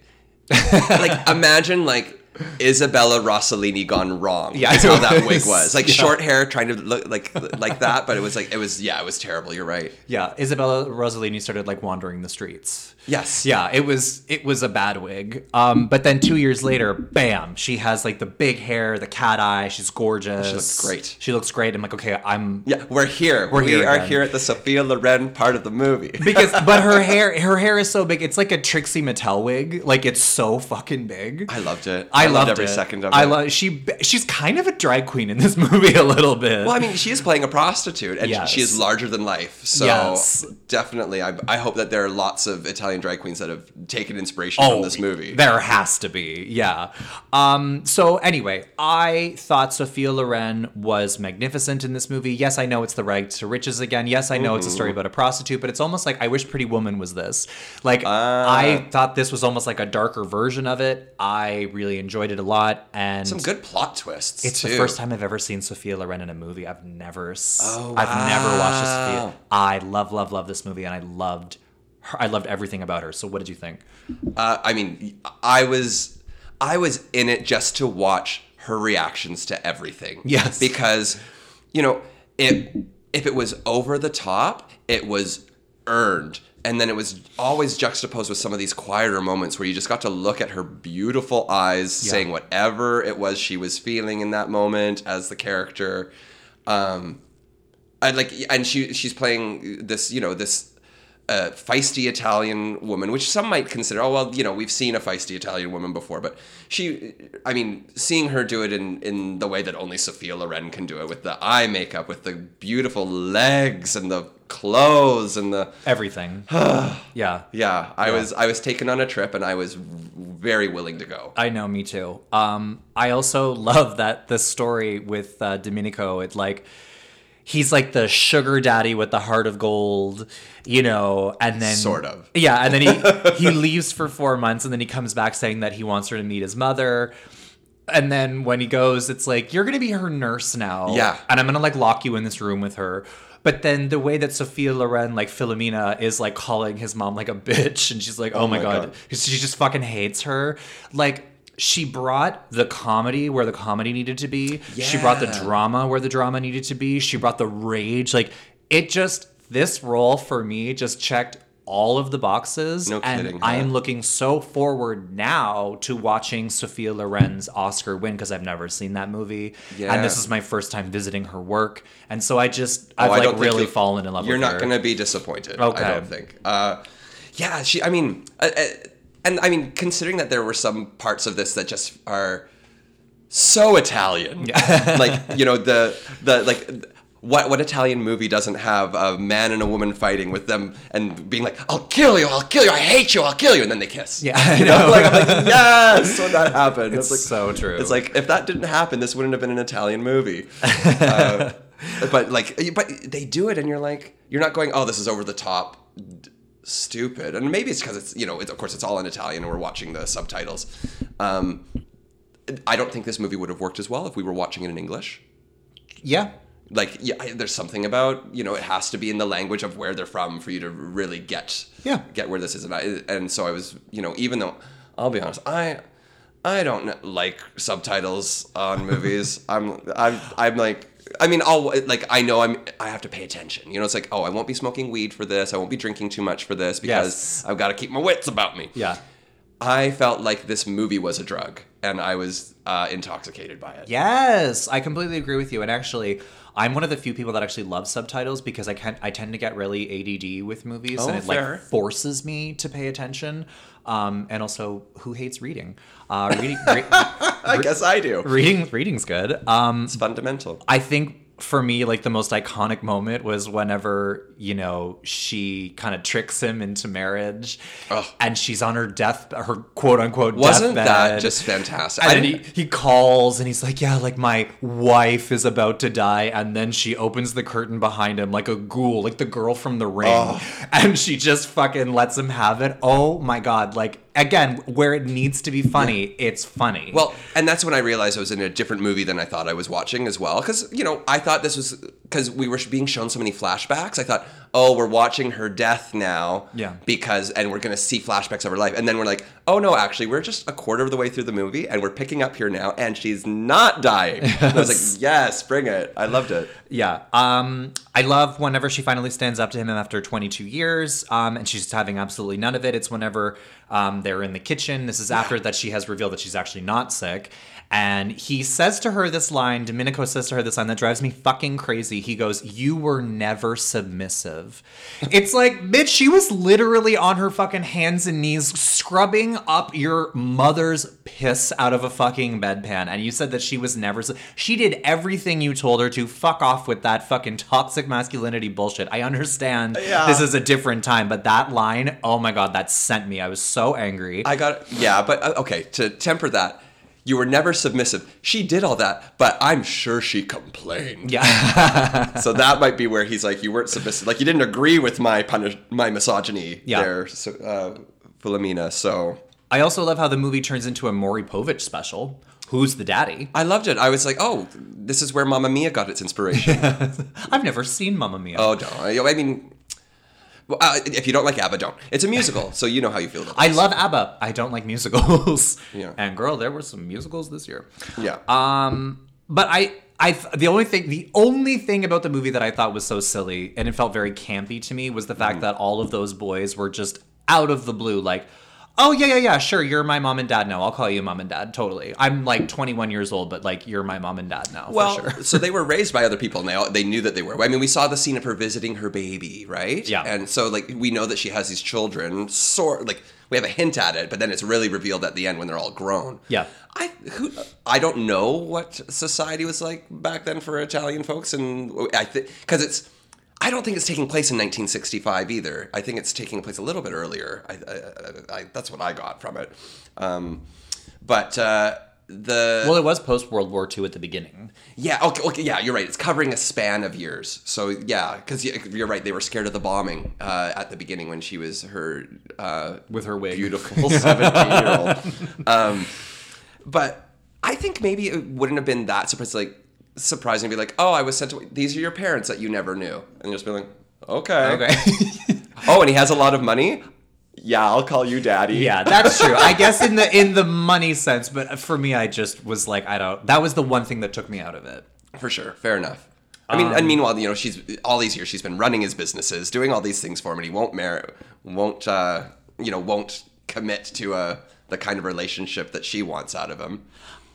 like imagine like Isabella Rossellini gone wrong. Yeah, how that wig was- was. Like yeah. short hair, trying to look like like that, but it was like it was yeah, it was terrible. You're right. Yeah, Isabella Rossellini started like wandering the streets. Yes. Yeah, it was it was a bad wig. Um, but then two years later, bam, she has like the big hair, the cat eye. She's gorgeous. She looks great. She looks great. I'm like, okay, I'm Yeah, we're here. We're we here are again. here at the Sophia Loren part of the movie. because but her hair her hair is so big. It's like a Trixie Mattel wig. Like it's so fucking big. I loved it. I, loved loved every it. second of I it. love she she's kind of a drag queen in this movie a little bit. Well, I mean, she is playing a prostitute, and Yes. she is larger than life. So Yes. definitely, I, I hope that there are lots of Italian drag queens that have taken inspiration from this movie. Oh, There has to be, yeah. Um, so anyway, I thought Sophia Loren was magnificent in this movie. Yes, I know it's the right to riches again. Yes, I know it's a story about a prostitute, but it's almost like I wish Pretty Woman was this. Like I thought this was almost like a darker version of it. I really enjoyed it a lot, and Some good plot twists. it's too. the first time I've ever seen Sophia Loren in a movie. I've never, Oh, I've never watched a. Sophia. I love, love, love this movie, and I loved, her, I loved everything about her. So, what did you think? Uh, I mean, I was I was in it just to watch her reactions to everything. Yes. because you know, it if it was over the top, it was earned. And then it was always juxtaposed with some of these quieter moments where you just got to look at her beautiful eyes, Yeah. saying whatever it was she was feeling in that moment as the character. Um, and like, and she she's playing this, you know, this uh, feisty Italian woman, which some might consider, oh well, you know, we've seen a feisty Italian woman before, but she, I mean, seeing her do it in in the way that only Sophia Loren can do it, with the eye makeup, with the beautiful legs and the clothes and the Everything. yeah. yeah, I was I was taken on a trip and I was very willing to go. I know, me too. Um, I also love that the story with uh, Domenico. It's like he's like the sugar daddy with the heart of gold, you know, and then Sort of. yeah, and then he he leaves for four months, and then he comes back saying that he wants her to meet his mother. And then when he goes, it's like you're gonna be her nurse now. Yeah. and I'm gonna like lock you in this room with her. But then the way that Sophia Loren, like Filomena, is like calling his mom like a bitch, and she's like, "Oh, my oh my god. God. she just fucking hates her." Like she brought the comedy where the comedy needed to be. She brought the drama where the drama needed to be. She brought the rage. Like it just this role for me just checked all of the boxes. No and kidding, I huh? am looking so forward now to watching Sophia Loren's Oscar win because I've never seen that movie. Yeah. And this is my first time visiting her work. And so I just I've Oh, I like really fallen in love with her. You're not her. to be disappointed. Okay. I don't think. Uh, yeah, she. I mean, uh, uh, and I mean, considering that there were some parts of this that just are so Italian, like you know the the like. What, what Italian movie doesn't have a man and a woman fighting with them and being like, "I'll kill you, I'll kill you, I hate you, I'll kill you," and then they kiss. Yeah, I You know, know. like I'm like, yes, when that happened. It's like, so true. It's like if that didn't happen, this wouldn't have been an Italian movie. Uh, but like, but they do it, and you're like, you're not going, oh, this is over the top, stupid. And maybe it's because it's you know, it's, of course, it's all in Italian, and we're watching the subtitles. Um, I don't think this movie would have worked as well if we were watching it in English. Yeah. like yeah, I- there's something about you know it has to be in the language of where they're from for you to really get Yeah. get where this is. And, I, and so I was you know even though I'll be honest I. I don't like subtitles on movies. I'm, I'm, I'm like, I mean, I'll like, I know I'm, I have to pay attention. You know, it's like, oh, I won't be smoking weed for this. I won't be drinking too much for this because Yes. I've got to keep my wits about me. Yeah. I felt like this movie was a drug, and I was uh, intoxicated by it. Yes, I completely agree with you. And actually, I'm one of the few people that actually love subtitles because I can I tend to get really ADD with movies, Oh, and it fair. like forces me to pay attention. Um, and also, who hates reading? Uh, reading, re- I guess I do. reading, reading's good. Um, It's fundamental. I think for me, like the most iconic moment was whenever you know she kind of tricks him into marriage, Ugh. and she's on her death, her quote unquote Wasn't deathbed. that just fantastic? And he, he calls and he's like, Yeah, like my wife is about to die. And then she opens the curtain behind him like a ghoul, like the girl from the ring. And she just fucking lets him have it. Oh my God. Like, again, where it needs to be funny, it's funny. Well, and that's when I realized I was in a different movie than I thought I was watching as well. Because you know, I thought this was because we were being shown so many flashbacks. I thought, oh, we're watching her death now. Yeah. Because and we're gonna see flashbacks of her life, and then we're like, oh no, actually, we're just a quarter of the way through the movie, and we're picking up here now, and she's not dying. And I was like, yes, bring it. I loved it. Yeah. Um, I love whenever she finally stands up to him after 22 years, um, and she's having absolutely none of it. It's whenever um, they're in the kitchen. This is after that she has revealed that she's actually not sick. And he says to her this line, Domenico says to her this line that drives me fucking crazy. He goes, You were never submissive. it's like, bitch, she was literally on her fucking hands and knees scrubbing up your mother's piss out of a fucking bedpan. And you said that she was never. Su- she did everything you told her to. Fuck off with that fucking toxic masculinity bullshit. I understand Yeah. this is a different time, but that line, oh my God, that sent me. I was so angry. I got yeah, but uh, okay. To temper that, you were never submissive. She did all that, but I'm sure she complained. yeah. so that might be where he's like, you weren't submissive. Like you didn't agree with my punish, my misogyny Yeah. there, so, uh, Filomena. So I also love how the movie turns into a Maury Povich special. Who's the daddy? I loved it. I was like, oh, this is where Mamma Mia got its inspiration. I've never seen Mamma Mia. oh no, I, I mean, well, uh, if you don't like ABBA, don't. It's a musical, so you know how you feel about I love ABBA. I don't like musicals. Yeah. And girl, there were some musicals this year. Yeah. Um, but I, I, the only thing, the only thing about the movie that I thought was so silly and it felt very campy to me was the fact that all of those boys were just out of the blue, like, oh yeah, yeah, yeah, sure, you're my mom and dad now. I'll call you mom and dad. Totally. I'm like 21 years old, but like you're my mom and dad now. Well, for sure. so they were raised by other people, and they all, they knew that they were. I mean, we saw the scene of her visiting her baby, right? Yeah. And so, like, we know that she has these children. Sort like we have a hint at it, but then it's really revealed at the end when they're all grown. Yeah. I who I don't know what society was like back then for Italian folks, and I think because it's. I don't think it's taking place in 1965 either. I think it's taking place a little bit earlier. I, I, I, that's what I got from it. Um, but uh, the well, it was post World War II at the beginning. yeah, okay, okay, yeah, you're right. It's covering a span of years. So yeah, because you're right. They were scared of the bombing uh, at the beginning when she was her uh, With her wig. beautiful 17 year old. Um, but I think maybe it wouldn't have been that surprising. Like surprising to be like, oh, I was sent to. These are your parents that you never knew, and just be like, okay, Okay. oh, and he has a lot of money. Yeah, I'll call you daddy. Yeah, that's true. I guess in the in the money sense, but for me, I just was like, I don't. That was the one thing that took me out of it. For sure, fair enough. I mean, Um, and meanwhile, you know, she's all these years she's been running his businesses, doing all these things for him, and he won't marry, won't, uh, you know, won't commit to a the kind of relationship that she wants out of him.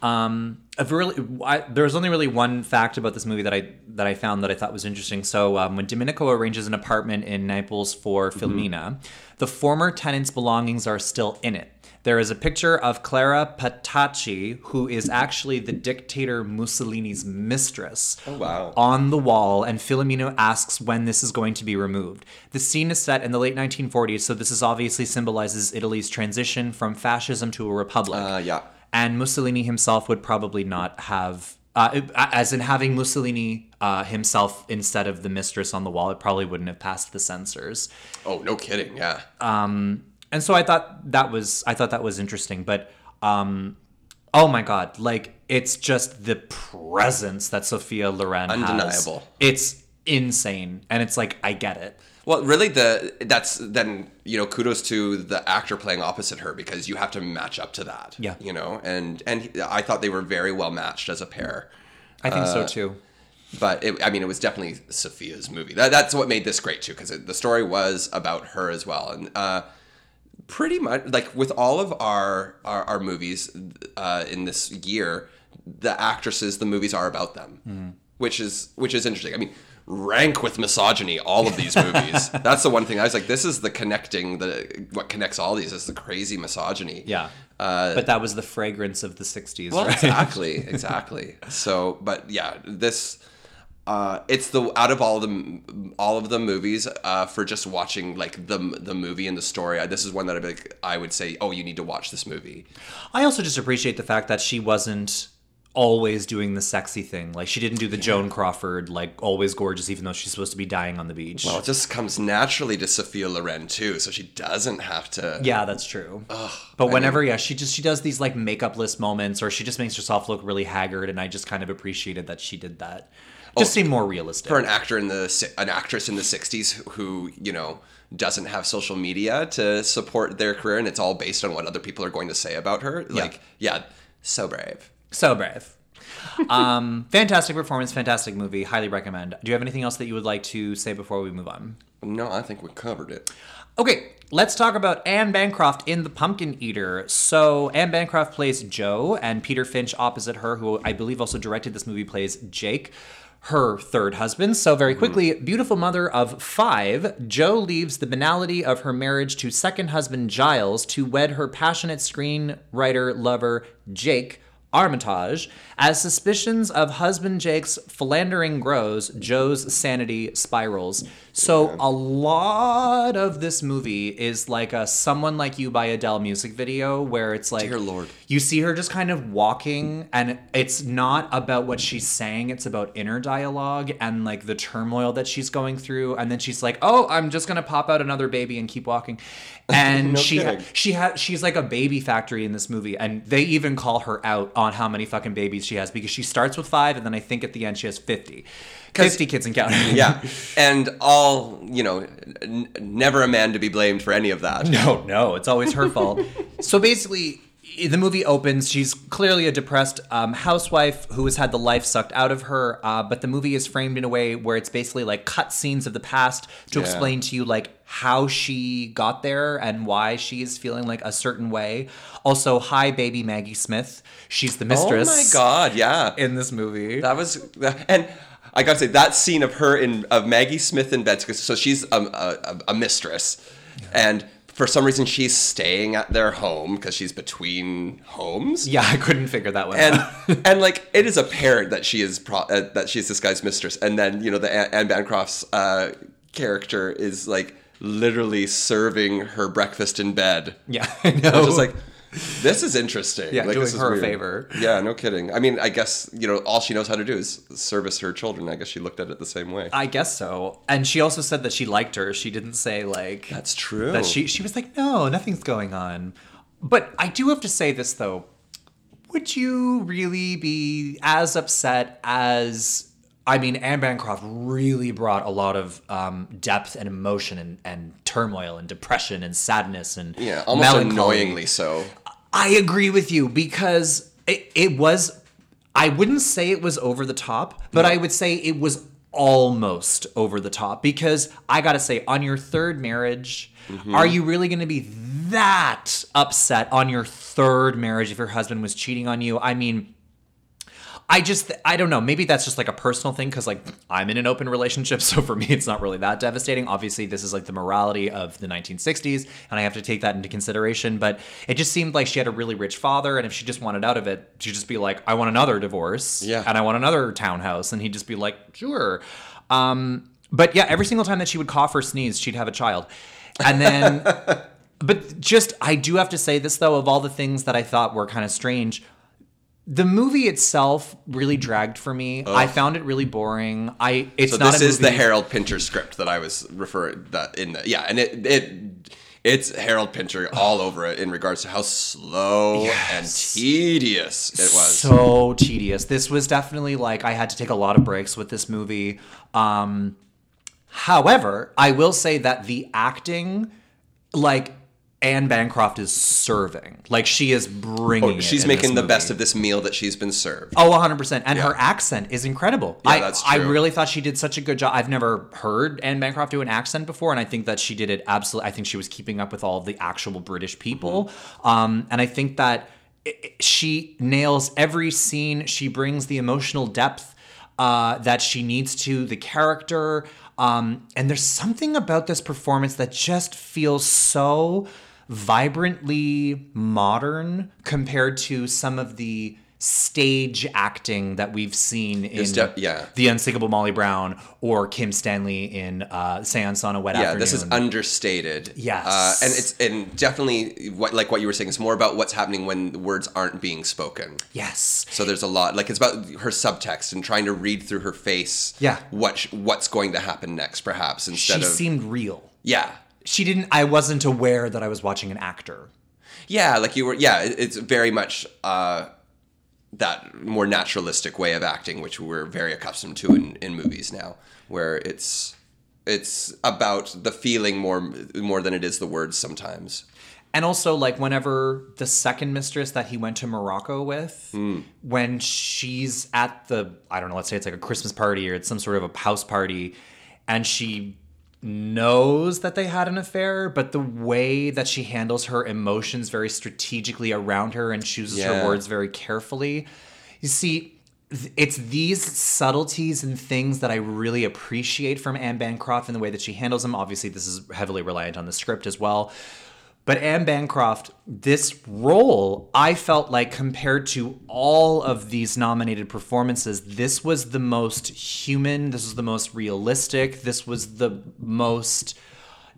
Um, really, I, there's only really one fact about this movie that I that I found that I thought was interesting. So um, when Domenico arranges an apartment in Naples for Filomena, the former tenant's belongings are still in it. There is a picture of Clara Petacci, who is actually the dictator Mussolini's mistress, Oh, wow. on the wall, and Filomeno asks when this is going to be removed. The scene is set in the late 1940s, so this is obviously symbolizes Italy's transition from fascism to a republic Uh, yeah. And Mussolini himself would probably not have, uh, as in having Mussolini uh, himself instead of the mistress on the wall, it probably wouldn't have passed the censors. Oh, no kidding. Yeah. And so I thought that was I thought that was interesting, but um, Oh my god! Like it's just the presence that Sophia Loren has. Undeniable. It's insane, and it's like I get it. Well, really, the that's then you know kudos to the actor playing opposite her because you have to match up to that. Yeah. you know, and and he- I thought they were very well matched as a pair. I think Uh, so too. But it, I mean, it was definitely Sophia's movie. That, that's what made this great too, because the story was about her as well, and uh, pretty much like with all of our our, our movies uh, in this year, the actresses, the movies are about them, which is which is interesting. I mean. Rank with misogyny, all of these movies. That's the one thing I was like. This is the connecting, the what connects all these is the crazy misogyny. Yeah. but that was the fragrance of the '60s, Uh, Well, right? exactly, exactly. So, but yeah, this uh, it's the out of all the all of the movies uh, for just watching like the the movie and the story. uh, This is one that I'd be like, I would say, oh, you need to watch this movie. I also just appreciate the fact that she wasn't always doing the sexy thing. Like she didn't do the Joan Crawford, like always gorgeous, even though she's supposed to be dying on the beach. Well, it just comes naturally to Sophia Loren too, so she doesn't have to. yeah, that's true. but whenever, yeah, she just she does these like makeupless moments, or she just makes herself look really haggard, and I just kind of appreciated that she did that. Oh, just seemed more realistic. for an actor in the an actress in the 60s who you know doesn't have social media to support their career and it's all based on what other people are going to say about her like yeah so brave So brave. um, fantastic performance, fantastic movie. Highly recommend. Do you have anything else that you would like to say before we move on? no i think we covered it Okay, let's talk about Anne Bancroft in The Pumpkin Eater. So, Anne Bancroft plays Jo, and Peter Finch opposite her, who I believe also directed this movie, plays Jake, her third husband. So, very quickly, beautiful mother of five, Jo leaves the banality of her marriage to second husband Giles to wed her passionate screenwriter lover Jake. Armitage. As suspicions of husband Jake's philandering grows, Jo's sanity spirals. So a lot of this movie is like a "Someone Like You" by Adele music video, where it's like Dear Lord. you see her just kind of walking, and it's not about what she's saying; it's about inner dialogue and like the turmoil that she's going through. And then she's like, "Oh, I'm just gonna pop out another baby and keep walking," and No she kidding. she has she's like a baby factory in this movie and they even call her out on how many fucking babies she has because she starts with five and then i think at the end she has 50 50 kids and counting. Yeah. And all you know n- never a man to be blamed for any of that. No no it's always her fault. So basically the movie opens she's clearly a depressed um, housewife who has had the life sucked out of her uh, but the movie is framed in a way where it's basically like cut scenes of the past to Yeah. explain to you like how she got there and why she is feeling like a certain way also hi baby maggie smith she's the mistress oh my god yeah in this movie. That was, and I gotta say that scene of her in of Maggie Smith in bed. So she's a, a, a mistress, and for some reason she's staying at their home because she's between homes. yeah, I couldn't figure that one And out. and like it is apparent that she is pro- uh, that she's this guy's mistress, and then you know the Anne, Anne Bancroft's uh, character is like literally serving her breakfast in bed. Yeah, I know. I was just like, this is interesting. Yeah, like, doing this is her a favor. Yeah, no kidding. I mean, I guess you know all she knows how to do is service her children. I guess she looked at it the same way. I guess so. And she also said that she liked her. She didn't say like That's true. that she she was like, no, nothing's going on. But I do have to say this though. Would you really be as upset as I mean, Anne Bancroft really brought a lot of um, depth and emotion and, and turmoil and depression and sadness and yeah, almost melancholy. annoyingly so. I agree with you because it, it was, I wouldn't say it was over the top, but I would say it was almost over the top because I gotta say, on your third marriage, Mm-hmm. are you really gonna be that upset on your third marriage if your husband was cheating on you? I mean, I just I don't know. Maybe that's just like a personal thing because like I'm in an open relationship, so for me it's not really that devastating. Obviously, this is like the morality of the 1960s, and I have to take that into consideration. But it just seemed like she had a really rich father, and if she just wanted out of it, she'd just be like, "I want another divorce, Yeah. and I want another townhouse," and he'd just be like, "Sure." Um, but yeah, every single time that she would cough or sneeze, she'd have a child, and then. But just, I do have to say this though, of all the things that I thought were kind of strange, the movie itself really dragged for me. I found it really boring. I it's So not this a is the Harold Pinter script that I was referring that in the yeah, and it it It's Harold Pinter all over it in regards to how slow and tedious it was. so tedious. This was definitely like I had to take a lot of breaks with this movie. Um, however, I will say that the acting, like Anne Bancroft is serving, like she is bringing. Oh, she's in making the movie. best of this meal that she's been served. Oh, 100%. And her accent is incredible. Yeah, I, that's I really thought she did such a good job. I've never heard Anne Bancroft do an accent before, and I think that she did it absolutely. I think she was keeping up with all of the actual British people. Mm-hmm. Um, and I think that i- i- she nails every scene. She brings the emotional depth uh, that she needs to the character. Um, and there's something about this performance that just feels so vibrantly modern compared to some of the stage acting that we've seen in de- yeah. The Unsinkable Molly Brown or Kim Stanley in uh, Seance on a Wet yeah, Afternoon. this is understated. Yes. uh, and it's and definitely what like what you were saying. It's more about what's happening when words aren't being spoken. yes. So there's a lot like it's about her subtext and trying to read through her face. Yeah. what sh- what's going to happen next, perhaps instead of. She of seemed real. yeah. She didn't. I wasn't aware that I was watching an actor. Yeah, like you were. Yeah, it's very much uh, that more naturalistic way of acting, which we're very accustomed to in, in movies now, where it's it's about the feeling more more than it is the words sometimes. And also, like, whenever the second mistress that he went to Morocco with, Hmm. when she's at the, I don't know, let's say it's like a Christmas party or it's some sort of a house party, and she knows that they had an affair, but the way that she handles her emotions very strategically around her and chooses Yeah. her words very carefully. You see, it's these subtleties and things that I really appreciate from Anne Bancroft and the way that she handles them. Obviously, this is heavily reliant on the script as well. But Anne Bancroft, this role, I felt like compared to all of these nominated performances, this was the most human, this was the most realistic, this was the most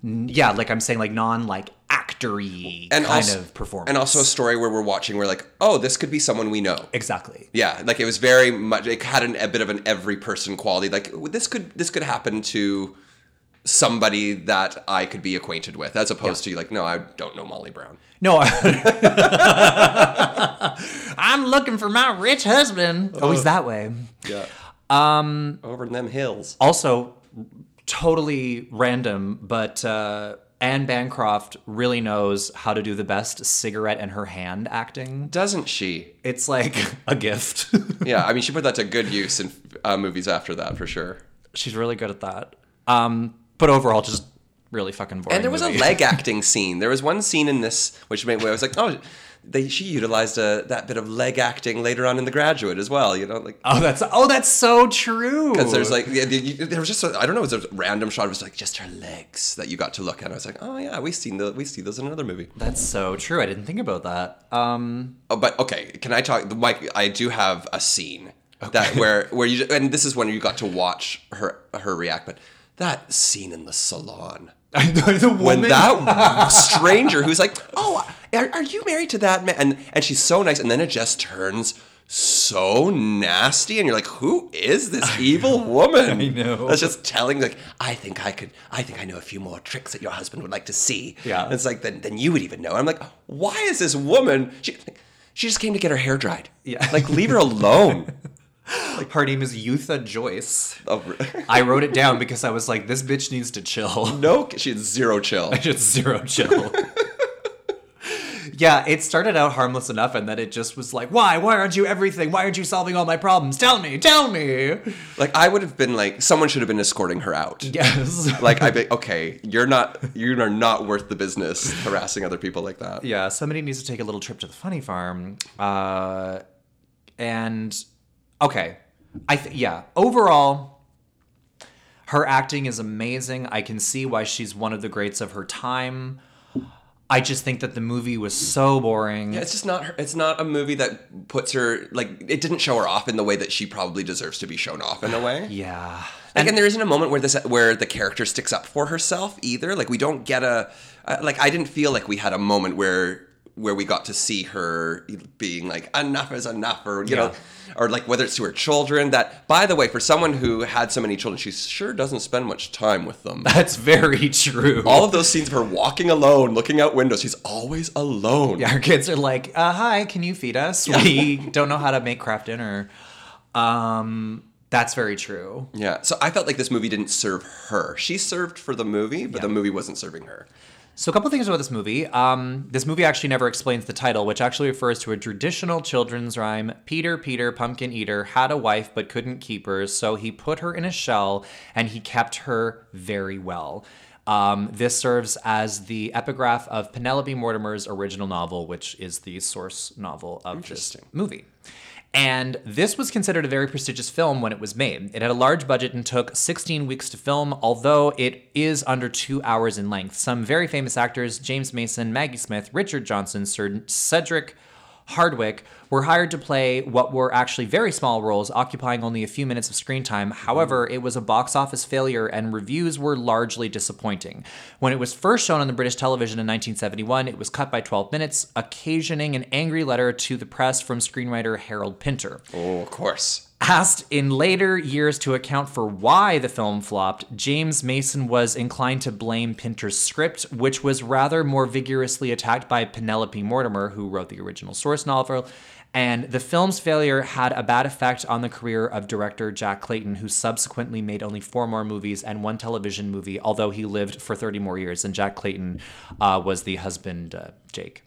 yeah, like I'm saying, like non like actory And kind also, of performance. and also a story where we're watching, we're like, oh, this could be someone we know. exactly. Yeah, like it was very much. It had an, a bit of an every person quality. Like this could this could happen to somebody that I could be acquainted with, as opposed to like, no, I don't know Molly Brown. No, I'm looking for my rich husband. Always that way. Yeah. Um, over in them hills. Also, totally random, but uh, Anne Bancroft really knows how to do the best cigarette in her hand acting. Doesn't she? It's like a gift. Yeah, I mean, she put that to good use in uh, movies after that for sure. She's really good at that. Um, but overall, just really fucking boring. And there was movie. a leg acting scene. There was one scene in this which made where I was like, oh, they, she utilized uh that bit of leg acting later on in The Graduate as well. You know, like Oh, that's oh, that's so true. because there's like yeah, there was just a, I don't know, it was a random shot. It was like just her legs that you got to look at. I was like, oh yeah, we seen the we see those in another movie. that's so true. I didn't think about that. Um, Oh, but okay, can I talk? Mike, I do have a scene that where where you and this is when you got to watch her her react, but that scene in the salon. I know the woman. when that stranger who's like, "Oh, are, are you married to that man?" and and she's so nice, and then it just turns so nasty, and you're like, "Who is this evil woman?" I know. That's just telling, like, "I think I could, I think I know a few more tricks that your husband would like to see." Yeah. And it's like, then then you would even know. I'm like, why is this woman? She she just came to get her hair dried. Yeah. like leave her alone. Her name is Yootha Joyce. Oh, I wrote it down because I was like, this bitch needs to chill. no, she had zero chill. Just zero chill. yeah, it started out harmless enough, and then it just was like, why? Why aren't you everything? Why aren't you solving all my problems? Tell me, tell me. Like I would have been like, someone should have been escorting her out. Yes. like I be okay, you're not you are not worth the business harassing other people like that. yeah, somebody needs to take a little trip to the funny farm. Uh, and okay, I th- yeah. Overall, her acting is amazing. I can see why she's one of the greats of her time. I just think that the movie was so boring. Yeah, it's just not her, it's not a movie that puts her like it didn't show her off in the way that she probably deserves to be shown off in a way. yeah. Like, and there isn't a moment where this where the character sticks up for herself either. Like we don't get a uh, like I didn't feel like we had a moment where where we got to see her being like enough is enough or you Yeah. know or like whether it's to her children that by the way for someone who had so many children she sure doesn't spend much time with them That's very true. all of those scenes of her walking alone looking out windows she's always alone yeah her kids are like, uh, "Hi, can you feed us? We don't know how to make Kraft Dinner." Um, that's very true. Yeah, so I felt like this movie didn't serve her. She served for the movie, but the movie wasn't serving her. So, a couple things about this movie. Um, this movie actually never explains the title, which actually refers to a traditional children's rhyme. Peter, Peter, pumpkin eater, had a wife but couldn't keep her, so he put her in a shell and he kept her very well. Um, this serves as the epigraph of Penelope Mortimer's original novel, which is the source novel of this movie. And this was considered a very prestigious film when it was made. It had a large budget and took 16 weeks to film, although it is under two hours in length. Some very famous actors, James Mason, Maggie Smith, Richard Johnson, Sir Cedric Hardwicke, were hired to play what were actually very small roles, occupying only a few minutes of screen time. However, it was a box office failure and reviews were largely disappointing. When it was first shown on the British television in 1971, it was cut by 12 minutes, occasioning an angry letter to the press from screenwriter Harold Pinter. Oh, of course. Asked in later years to account for why the film flopped, James Mason was inclined to blame Pinter's script, which was rather more vigorously attacked by Penelope Mortimer, who wrote the original source novel. And the film's failure had a bad effect on the career of director Jack Clayton, who subsequently made only four more movies and one television movie, although he lived for 30 more years. And Jack Clayton uh, was the husband, uh, Jake.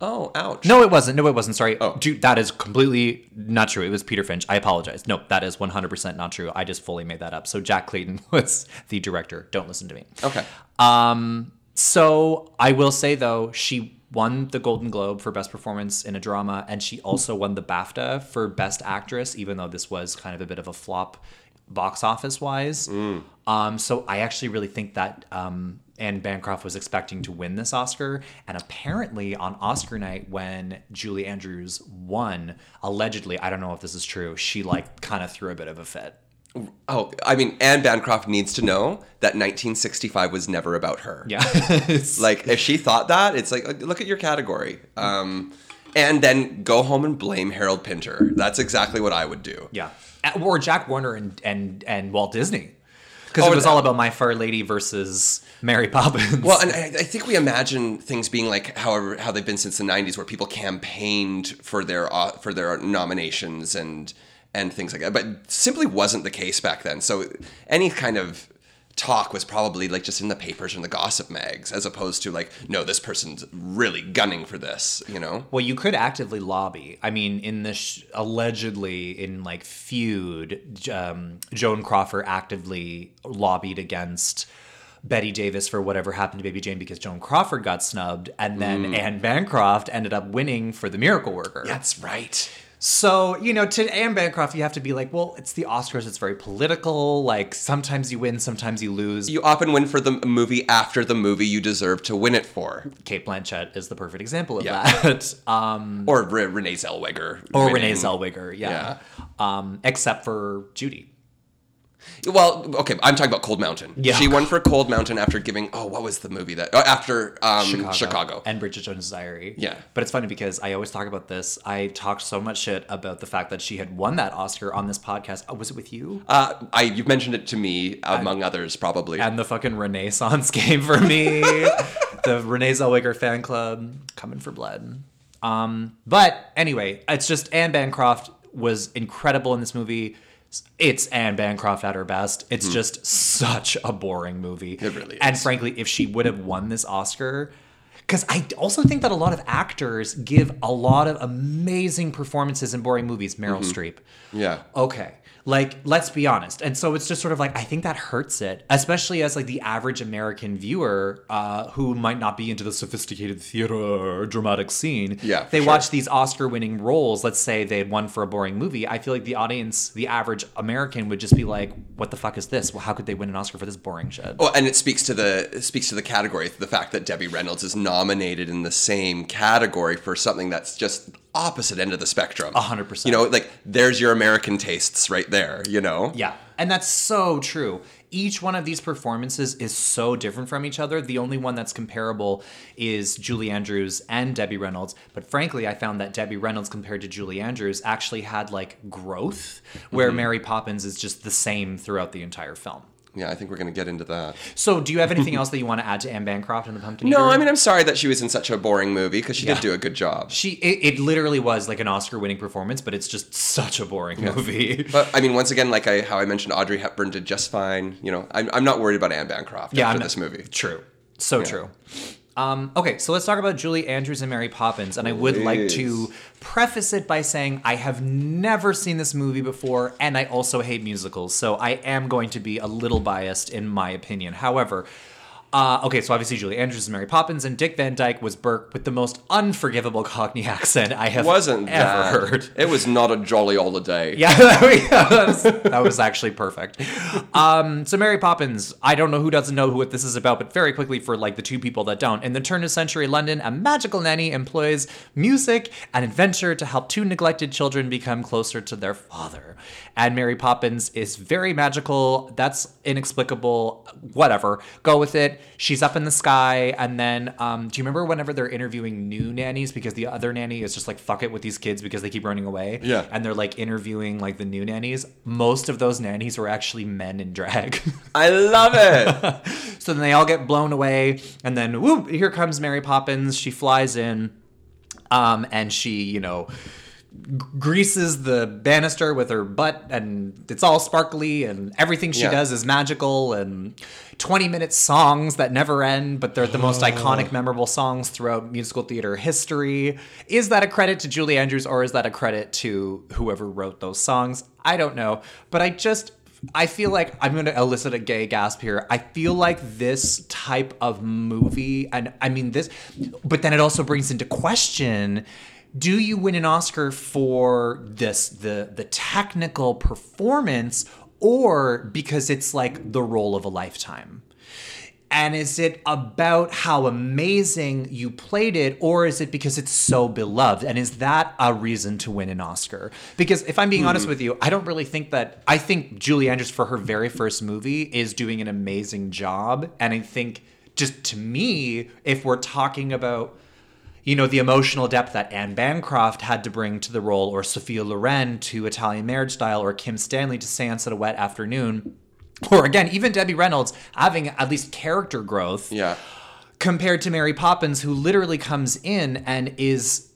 Oh, ouch. No, it wasn't. No, it wasn't. Sorry. Oh. Dude, that is completely not true. It was Peter Finch. I apologize. No, that is 100% not true. I just fully made that up. So Jack Clayton was the director. Don't listen to me. Okay. Um, so I will say though, she won the Golden Globe for Best Performance in a Drama, and she also won the BAFTA for Best Actress, even though this was kind of a bit of a flop box office wise. Um, so I actually really think that um, Anne Bancroft was expecting to win this Oscar, and apparently on Oscar night when Julie Andrews won, allegedly, I don't know if this is true, she like kind of threw a bit of a fit. Oh, I mean, Anne Bancroft needs to know that 1965 was never about her. Yeah, Like, if she thought that, it's like, look at your category. Um, and then go home and blame Harold Pinter. That's exactly what I would do. Yeah, or Jack Warner and and and Walt Disney, because Oh, it was all about My Fair Lady versus Mary Poppins. Well, and I, I think we imagine things being like however how they've been since the '90s, where people campaigned for their uh, for their nominations and and things like that. But simply wasn't the case back then. So any kind of talk was probably like just in the papers and the gossip mags, as opposed to like, no, this person's really gunning for this. You know? well, you could actively lobby. I mean, in this sh- allegedly in like feud, um, Joan Crawford actively lobbied against. Bette Davis for whatever happened to Baby Jane because Joan Crawford got snubbed, and then Anne Bancroft ended up winning for The Miracle Worker. That's right. So, you know, to Anne Bancroft, you have to be like, well, it's the Oscars, it's very political. Like, sometimes you win, sometimes you lose. You often win for the movie after the movie you deserve to win it for, Cate Blanchett is the perfect example of Yeah. that. Um, or Re- Renee Zellweger, or winning. Renee Zellweger, yeah. Um, except for Judy. Well, okay, I'm talking about Cold Mountain. Yeah. She won for Cold Mountain after giving, oh, what was the movie that, oh, after um, Chicago. And Bridget Jones' Diary. Yeah. But it's funny because I always talk about this. I talked so much shit about the fact that she had won that Oscar on this podcast. Oh, was it with you? Uh, I you've mentioned it to me among others probably. and the fucking Renaissance came for me. the Renee Zellweger fan club coming for blood. Um, but anyway, it's just Anne Bancroft was incredible in this movie. It's Anne Bancroft at her best. It's just such a boring movie. It really is. And frankly, if she would have won this Oscar, because I also think that a lot of actors give a lot of amazing performances in boring movies. Meryl Mm-hmm. Streep. yeah. Okay. Like, let's be honest. And so it's just sort of like, I think that hurts it, especially as like the average American viewer uh, who might not be into the sophisticated theater or dramatic scene. Yeah, They sure. watch these Oscar winning roles. Let's say they had won for a boring movie. I feel like the audience, the average American would just be like, what the fuck is this? Well, how could they win an Oscar for this boring shit? Well, and it speaks to the it speaks to the category, the fact that Debbie Reynolds is nominated in the same category for something that's just opposite end of the spectrum. A hundred percent. You know, like there's your American tastes right there. You know. Yeah. And that's so true. each one of these performances is so different from each other. The only one that's comparable is Julie Andrews and Debbie Reynolds. But frankly, I found that Debbie Reynolds compared to Julie Andrews actually had like growth, where Mm-hmm. Mary Poppins is just the same throughout the entire film. Yeah, I think we're going to get into that. So, do you have anything else that you want to add to Anne Bancroft and the Pumpkin No, Eater? I mean, I'm sorry that she was in such a boring movie because she Yeah. did do a good job. she it, it literally was like an Oscar-winning performance, but it's just such a boring movie. But I mean, once again, like I, how I mentioned, Audrey Hepburn did just fine. You know, I'm, I'm not worried about Anne Bancroft yeah, after not- this movie. True. So true. Um, okay, so let's talk about Julie Andrews and Mary Poppins. And I would like to preface it by saying I have never seen this movie before, and I also hate musicals. So I am going to be a little biased in my opinion. However, uh, okay, so obviously Julie Andrews is Mary Poppins, and Dick Van Dyke was Bert with the most unforgivable Cockney accent I have Wasn't ever that? heard. It was not a jolly all the day. Yeah, that was, that was actually perfect. Um, so Mary Poppins, I don't know who doesn't know what this is about, but very quickly for like the two people that don't. In the turn of century London, a magical nanny employs music and adventure to help two neglected children become closer to their father. And Mary Poppins is very magical. That's inexplicable. Whatever. Go with it. She's up in the sky. And then, um, do you remember whenever they're interviewing new nannies because the other nanny is just like, fuck it with these kids because they keep running away? Yeah. And they're like interviewing like the new nannies. Most of those nannies were actually men in drag. I love it. so then they all get blown away. And then, whoop, here comes Mary Poppins. She flies in. Um, and she, you know, greases the banister with her butt and it's all sparkly and everything she Yeah. does is magical and 20 minute songs that never end but they're the most oh. iconic memorable songs throughout musical theater history is that a credit to julie andrews or is that a credit to whoever wrote those songs i don't know but i just I feel like I'm going to elicit a gay gasp here. I feel like this type of movie, and I mean this, but then it also brings into question do you win an Oscar for this the the technical performance or because it's like the role of a lifetime? And is it about how amazing you played it, or is it because it's so beloved? And is that a reason to win an Oscar? Because if I'm being honest hmm. with you, I don't really think that. I think Julie Andrews, for her very first movie, is doing an amazing job. And I think, just to me, if we're talking about you know, the emotional depth that Anne Bancroft had to bring to the role, or Sophia Loren to Italian Marriage Style, or Kim Stanley to Seance at a Wet Afternoon, or again, even Debbie Reynolds having at least character growth yeah. compared to Mary Poppins, who literally comes in and is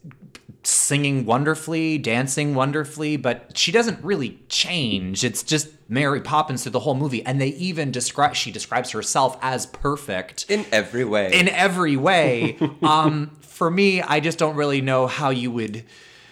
singing wonderfully, dancing wonderfully, but she doesn't really change. It's just Mary Poppins through the whole movie. And they even describe she describes herself as perfect In every way. in every way. um, for me, I just don't really know how you would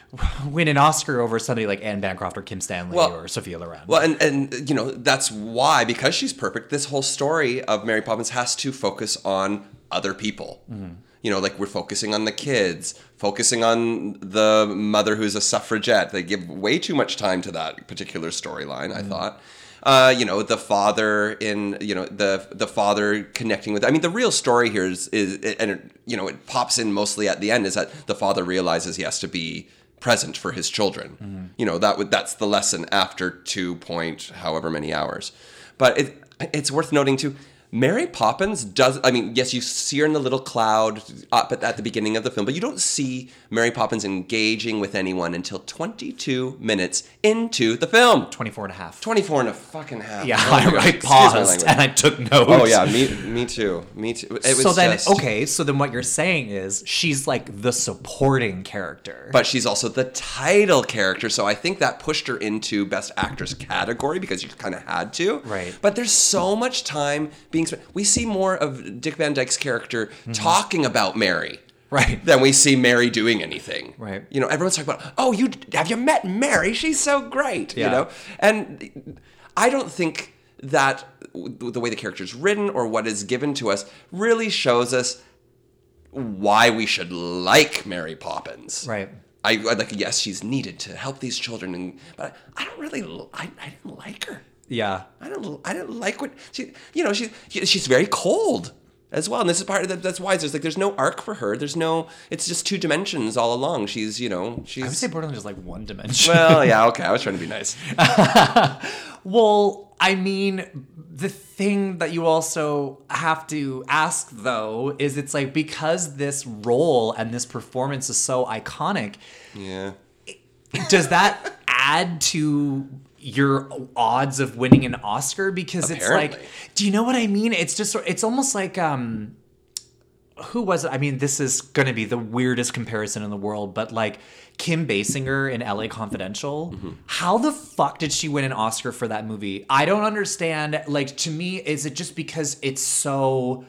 win an Oscar over somebody like Anne Bancroft or Kim Stanley Well- or Sophia Loren. Well, and and you know that's why because she's perfect. This whole story of Mary Poppins has to focus on other people. Mm-hmm. You know, like we're focusing on the kids, focusing on the mother who's a suffragette. They give way too much time to that particular storyline. I mm-hmm. thought. Uh, you know, the father in you know the the father connecting with. I mean, the real story here is is and it, you know it pops in mostly at the end is that the father realizes he has to be present for his children. You know that would that's the lesson after two point however many hours. But it it's worth noting too. Mary Poppins does. I mean, yes, you see her in the little cloud uh, up at, at the beginning of the film, but you don't see Mary Poppins engaging with anyone until 22 minutes into the film. 24 and a half. 24 and a fucking half. Yeah, Oh I, God. I paused and I took notes. Oh yeah, me me too. Me too. It was so then, just- okay, so then what you're saying is she's like the supporting character. but she's also the title character so i think that pushed her into best actress category because you kind of had to Right. but there's so much time being spent we see more of dick van dyke's character talking about mary Mm-hmm. Right. than we see mary doing anything Right. you know everyone's talking about oh you have you met mary she's so great Yeah. you know and i don't think that the way the character is written or what is given to us really shows us why we should like Mary Poppins. Right. I like yes, she's needed to help these children, and but I don't really I, I didn't like her. Yeah. I don't I didn't like what she you know she, she she's very cold as well. And this is part of that. That's why there's like there's no arc for her. There's no. It's just two dimensions all along. She's you know she's. I would say borderline is like one dimension. well, yeah, okay. I was trying to be nice. Well, I mean, the thing that you also have to ask though is it's like because this role and this performance is so iconic, Yeah. does that add to your odds of winning an Oscar? Because it's like, do you know what I mean? It's just, it's almost like, um, who was it? I mean, this is going to be the weirdest comparison in the world, but like Kim Basinger in LA Confidential, Mm-hmm. how the fuck did she win an Oscar for that movie? I don't understand. Like, to me, is it just because it's so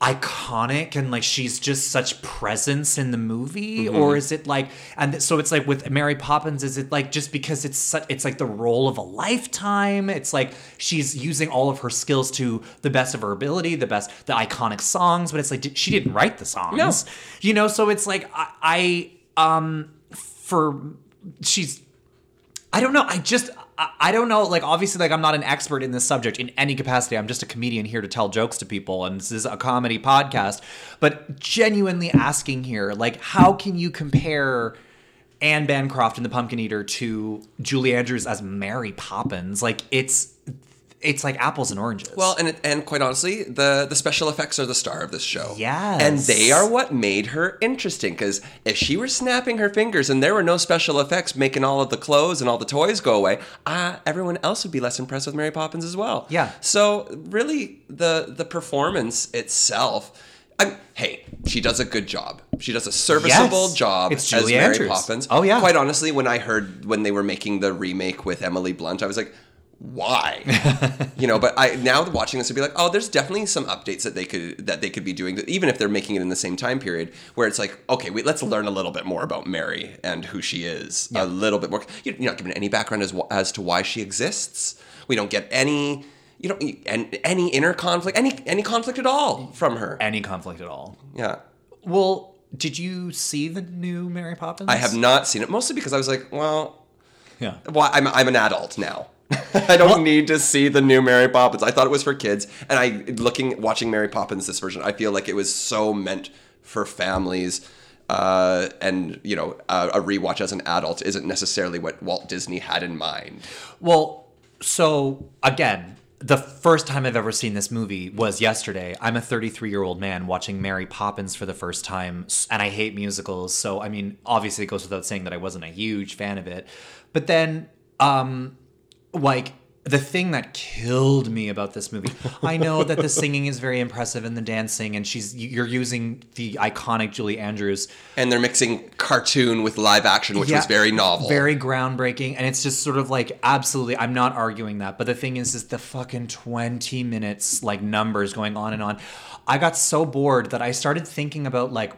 iconic and like she's just such presence in the movie Mm-hmm. or is it like and so it's like with Mary Poppins is it like just because it's such, it's like the role of a lifetime it's like she's using all of her skills to the best of her ability the best the iconic songs but it's like did- she didn't write the songs No. you know so it's like I, I um for she's I don't know. I just I, don't know. Like obviously, like I'm not an expert in this subject in any capacity. I'm just a comedian here to tell jokes to people, and this is a comedy podcast. But genuinely asking here, like, how can you compare? Anne Bancroft in The Pumpkin Eater to Julie Andrews as Mary Poppins. Like it's it's like apples and oranges. Well, and and quite honestly, the the special effects are the star of this show. Yes. and they are what made her interesting. Because if she were snapping her fingers and there were no special effects making all of the clothes and all the toys go away, uh, everyone else would be less impressed with Mary Poppins as well. Yeah. So really, the the performance itself. I'm, hey, she does a good job. She does a serviceable Yes. job It's as Mary Andrews. Poppins. Oh, yeah. Quite honestly, when I heard when they were making the remake with Emily Blunt, I was like, why? you know, but I now watching this would be like, oh, there's definitely some updates that they could that they could be doing, even if they're making it in the same time period, where it's like, okay, wait, let's learn a little bit more about Mary and who she is, a little bit more. You're not given any background as as to why she exists. We don't get any. You don't and any inner conflict, any any conflict at all from her. any conflict at all. Yeah, Well, did you see the new Mary Poppins? I have not seen it mostly because I was like, well, Yeah. Well, I'm, I'm an adult now. I don't need to see the new Mary Poppins. I thought it was for kids, and I looking watching Mary Poppins this version, I feel like it was so meant for families. Uh, and you know, a, a rewatch as an adult isn't necessarily what Walt Disney had in mind. Well, so again, the first time I've ever seen this movie was yesterday. I'm a 33 year old man watching Mary Poppins for the first time, and I hate musicals. So, I mean, obviously, it goes without saying that I wasn't a huge fan of it. But then, um, like, the thing that killed me about this movie, I know that the singing is very impressive and the dancing, and she's you're using the iconic Julie Andrews And they're mixing cartoon with live action, which Yeah, was very novel. Very groundbreaking. And it's just sort of like, absolutely, I'm not arguing that. But the thing is, is the fucking 20 minutes, like numbers going on and on. I got so bored that I started thinking about like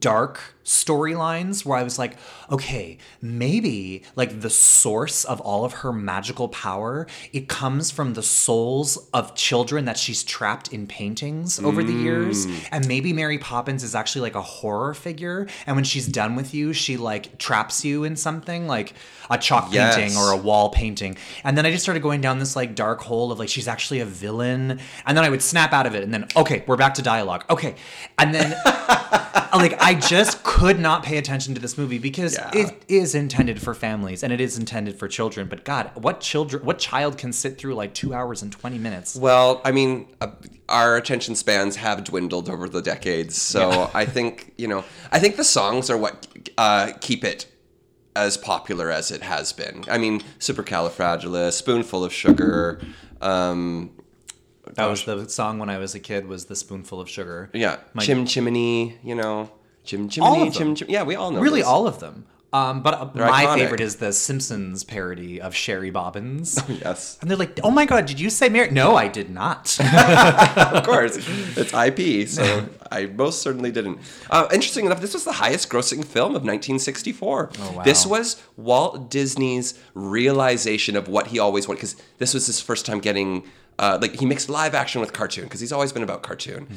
dark storylines where I was like, okay, maybe like the source of all of her magical power, it comes from the souls of children that she's trapped in paintings over the years. Mm. And maybe Mary Poppins is actually like a horror figure. And when she's done with you, she like traps you in something like a chalk Yes. painting or a wall painting. And then I just started going down this like dark hole of like she's actually a villain. And then I would snap out of it and then okay, we're back to dialogue. Okay. And then like I just could not pay attention to this movie because Yeah. it is intended for families and it is intended for children. But God, what children, what child can sit through like two hours and twenty minutes? Well, I mean, uh, our attention spans have dwindled over the decades, so I think you know, I think the songs are what uh, keep it as popular as it has been. I mean, supercalifragilis, spoonful of sugar. Um, That was the song when I was a kid. Was the spoonful of sugar? yeah, My- chim chimney. You know, chim All chimney, of them. chim. Yeah, we all know. Really, those. all of them. Um, but uh, my iconic. favorite is the Simpsons parody of Shary Bobbins. Yes, And they're like, "Oh my God, did you say Mary?" No, I did not. of course. it's IP, so I most certainly didn't. Uh, interesting enough, this was the highest grossing film of 1964. Oh, wow. This was Walt Disney's realization of what he always wanted, because this was his first time getting, uh, like, he mixed live action with cartoon, because he's always been about cartoon. Mm-hmm.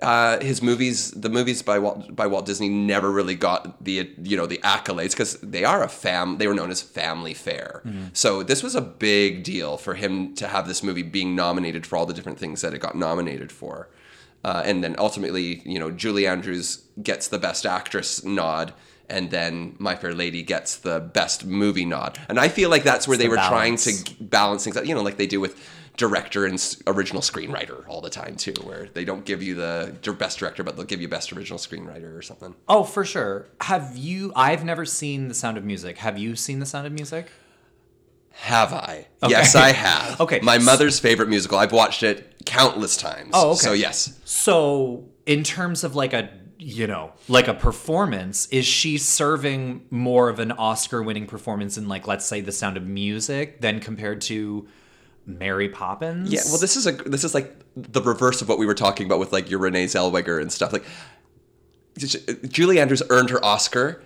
Uh, his movies, the movies by Walt by Walt Disney, never really got the you know the accolades because they are a fam. They were known as family fare. Mm-hmm. So this was a big deal for him to have this movie being nominated for all the different things that it got nominated for. uh, and then ultimately, you know, Julie Andrews gets the Best Actress nod. And then My Fair Lady gets the best movie nod, and I feel like that's where they the were trying to balance things out. You know, like they do with director and original screenwriter all the time too, where they don't give you the best director, but they'll give you best original screenwriter or something. Oh, for sure. Have you? I've never seen The Sound of Music. Have you seen The Sound of Music? Have I? Yes, I have. Okay. My mother's favorite musical. I've watched it countless times. Oh, okay. So yes. So, in terms of like a you know like a performance, is she serving more of an Oscar-winning performance in like let's say The Sound of Music than compared to Mary Poppins? Yeah. Well, this is a this is like the reverse of what we were talking about with like your Renee Zellweger and stuff. Like Julie Andrews earned her Oscar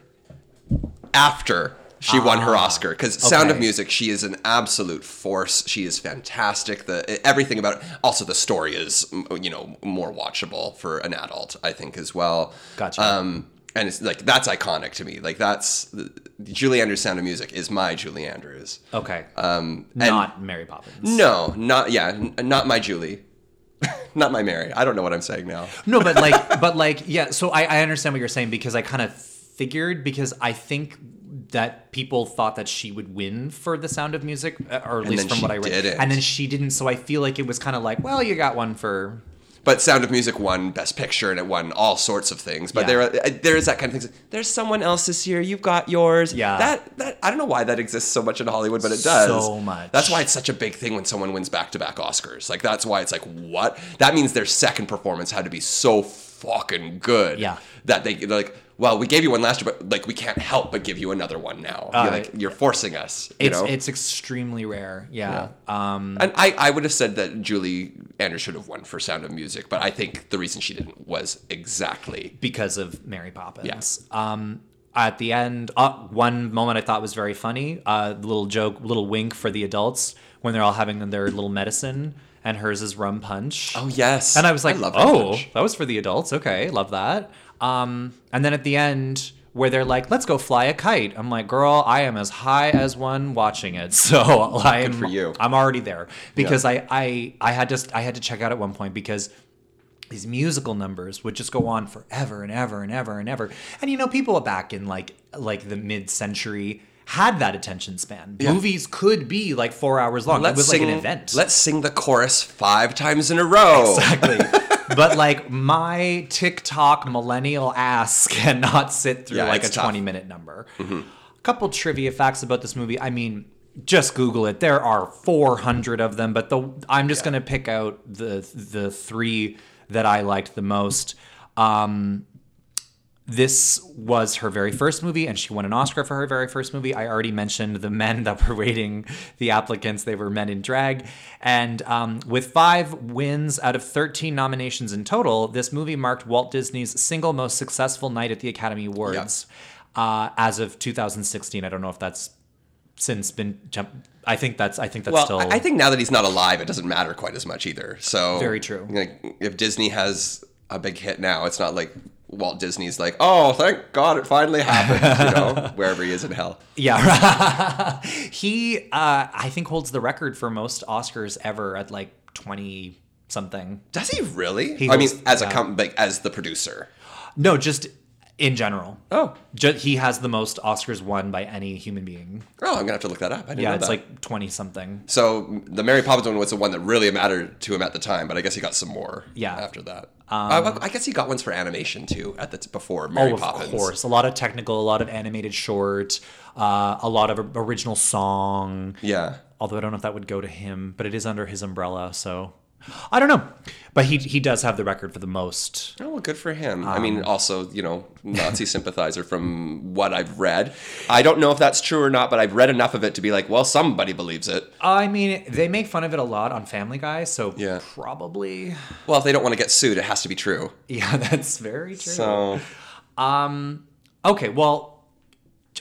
after she won her Oscar because Sound of. Music. She is an absolute force. She is fantastic. The everything about it. Also, the story is you know more watchable for an adult, I think, as well. Gotcha. Um, and it's like that's iconic to me. Like that's Julie Andrews' Sound of Music is my Julie Andrews. okay. Um, and- Not Mary Poppins. no, not yeah, n- not my Julie, not my Mary. I don't know what I'm saying now. No, but like, but like, yeah. So I, I understand what you're saying because I kind of figured because I think that people thought that she would win for The Sound of Music, uh, or at least from what I read, didn't. and then she didn't. So I feel like it was kind of like, well, you got one for. But Sound of Music won Best Picture and it won all sorts of things. But Yeah. there, are, there is that kind of thing. There's someone else this year. You've got yours. Yeah. That that I don't know why that exists so much in Hollywood, but it does. So much. That's why it's such a big thing when someone wins back to back Oscars. Like that's why it's like what? That means their second performance had to be so fucking good. Yeah. That they like. Well, we gave you one last year, but like we can't help but give you another one now. Uh, you're like you're forcing us. You It's know? it's extremely rare. Yeah. Um. And I, I would have said that Julie Andrews should have won for Sound of Music, but I think the reason she didn't was exactly because of Mary Poppins. Yes. Um, at the end, uh, one moment I thought was very funny. Uh, little joke, little wink for the adults when they're all having their little medicine, and hers is rum punch. Oh yes, and I was like, love oh, that was for the adults. Okay, love that. Um, and then at the end. Where they're like, let's go fly a kite. I'm like, girl, I am as high as one watching it. So I'm, for you. I'm already there because I, I, I had just, I had to check out at one point because these musical numbers would just go on forever and ever and ever and ever. And you know, people back in like like the mid century had that attention span. Movies could be like four hours long. Let's it was sing, like an event. Let's sing the chorus five times in a row. exactly. but like my TikTok millennial ass cannot sit through Yeah, like a tough. Mm-hmm. 20 minute number. A couple trivia facts about this movie. I mean, just Google it. There are 400 of them, but the I'm just going to pick out the the 3 that I liked the most. Um this was her very first movie, and she won an Oscar for her very first movie. I already mentioned the men that were rating the applicants. They were men in drag. And um, with five wins out of 13 nominations in total, this movie marked Walt Disney's single most successful night at the Academy Awards uh, as of 2016. I don't know if that's since been jump. I think that's. I think that's Well, still. I I think now that he's not alive, it doesn't matter quite as much either. So Very true. Like, if Disney has a big hit now, it's not like Walt Disney's like, oh, thank God it finally happened. you know, wherever he is in hell. Yeah. he, uh, I think, holds the record for most Oscars ever at like 20 something. Does he really? He I mean, as a yeah. com- like as the producer. No, just in general. Oh, Ju- he has the most Oscars won by any human being. oh, I'm gonna have to look that up. I didn't Yeah, know it's that. like 20 something. So the Mary Poppins one was the one that really mattered to him at the time, but I guess he got some more. Yeah. Um, After that, I, I guess he got ones for animation too at the t- before Mary oh, of course. A lot of technical, a lot of animated short, uh, a lot of original song. Yeah. Although I don't know if that would go to him, but it is under his umbrella, so I don't know. But he he does have the record for the most. Oh, well, good for him. I Um, mean, also, you know, Nazi sympathizer from what I've read. I don't know if that's true or not, but I've read enough of it to be like, well, somebody believes it. I mean, they make fun of it a lot on Family Guy, so Yeah. probably. Well, if they don't want to get sued, it has to be true. Yeah, that's very true. So, um, Okay, well,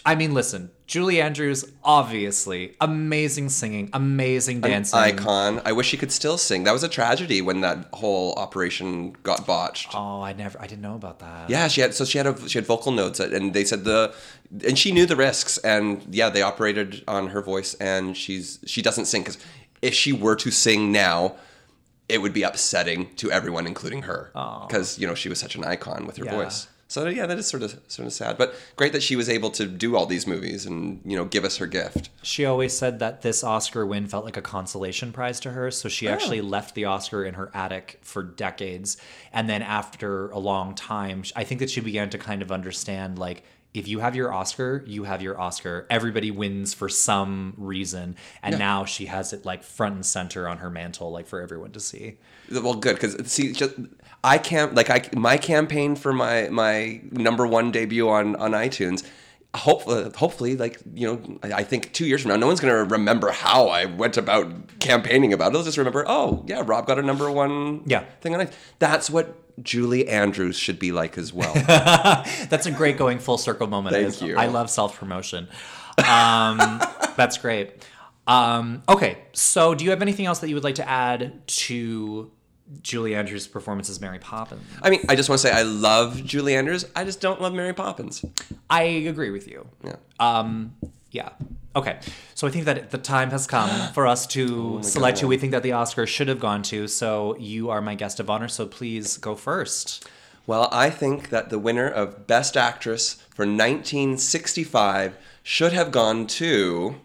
I mean, listen, Julie Andrews, obviously, amazing singing, amazing dancing. An icon. I wish she could still sing. That was a tragedy when that whole operation got botched. Oh, I never, I didn't know about that. Yeah, she had so she had a, she had vocal notes, and they said the, and she knew the risks, and yeah, they operated on her voice, and she's she doesn't sing because if she were to sing now, it would be upsetting to everyone, including her, because you know she was such an icon with her Yeah. voice. So yeah, that is sort of sort of sad, but great that she was able to do all these movies and you know give us her gift. She always said that this Oscar win felt like a consolation prize to her, so she actually oh. left the Oscar in her attic for decades. And then after a long time, I think that she began to kind of understand like if you have your Oscar, you have your Oscar. Everybody wins for some reason, and now she has it like front and center on her mantle, like for everyone to see. Well, good because see, just I can't like I my campaign for my my number one debut on on iTunes. Hopefully, hopefully, like you know, I, I think two years from now, no one's gonna remember how I went about campaigning about it. They'll just remember, oh yeah, Rob got a number one Yeah. thing on it. That's what Julie Andrews should be like as well. That's a great going full circle moment. Thank you. I love self promotion. Um, that's great. Um, okay, so do you have anything else that you would like to add to Julie Andrews' performance as Mary Poppins? I mean, I just want to say I love Julie Andrews. I just don't love Mary Poppins. I agree with you. Yeah. Um, yeah. Okay. So I think that the time has come for us to select who we think that the Oscar should have gone to. So you are my guest of honor. So please go first. Well, I think that the winner of Best Actress for 1965 should have gone to.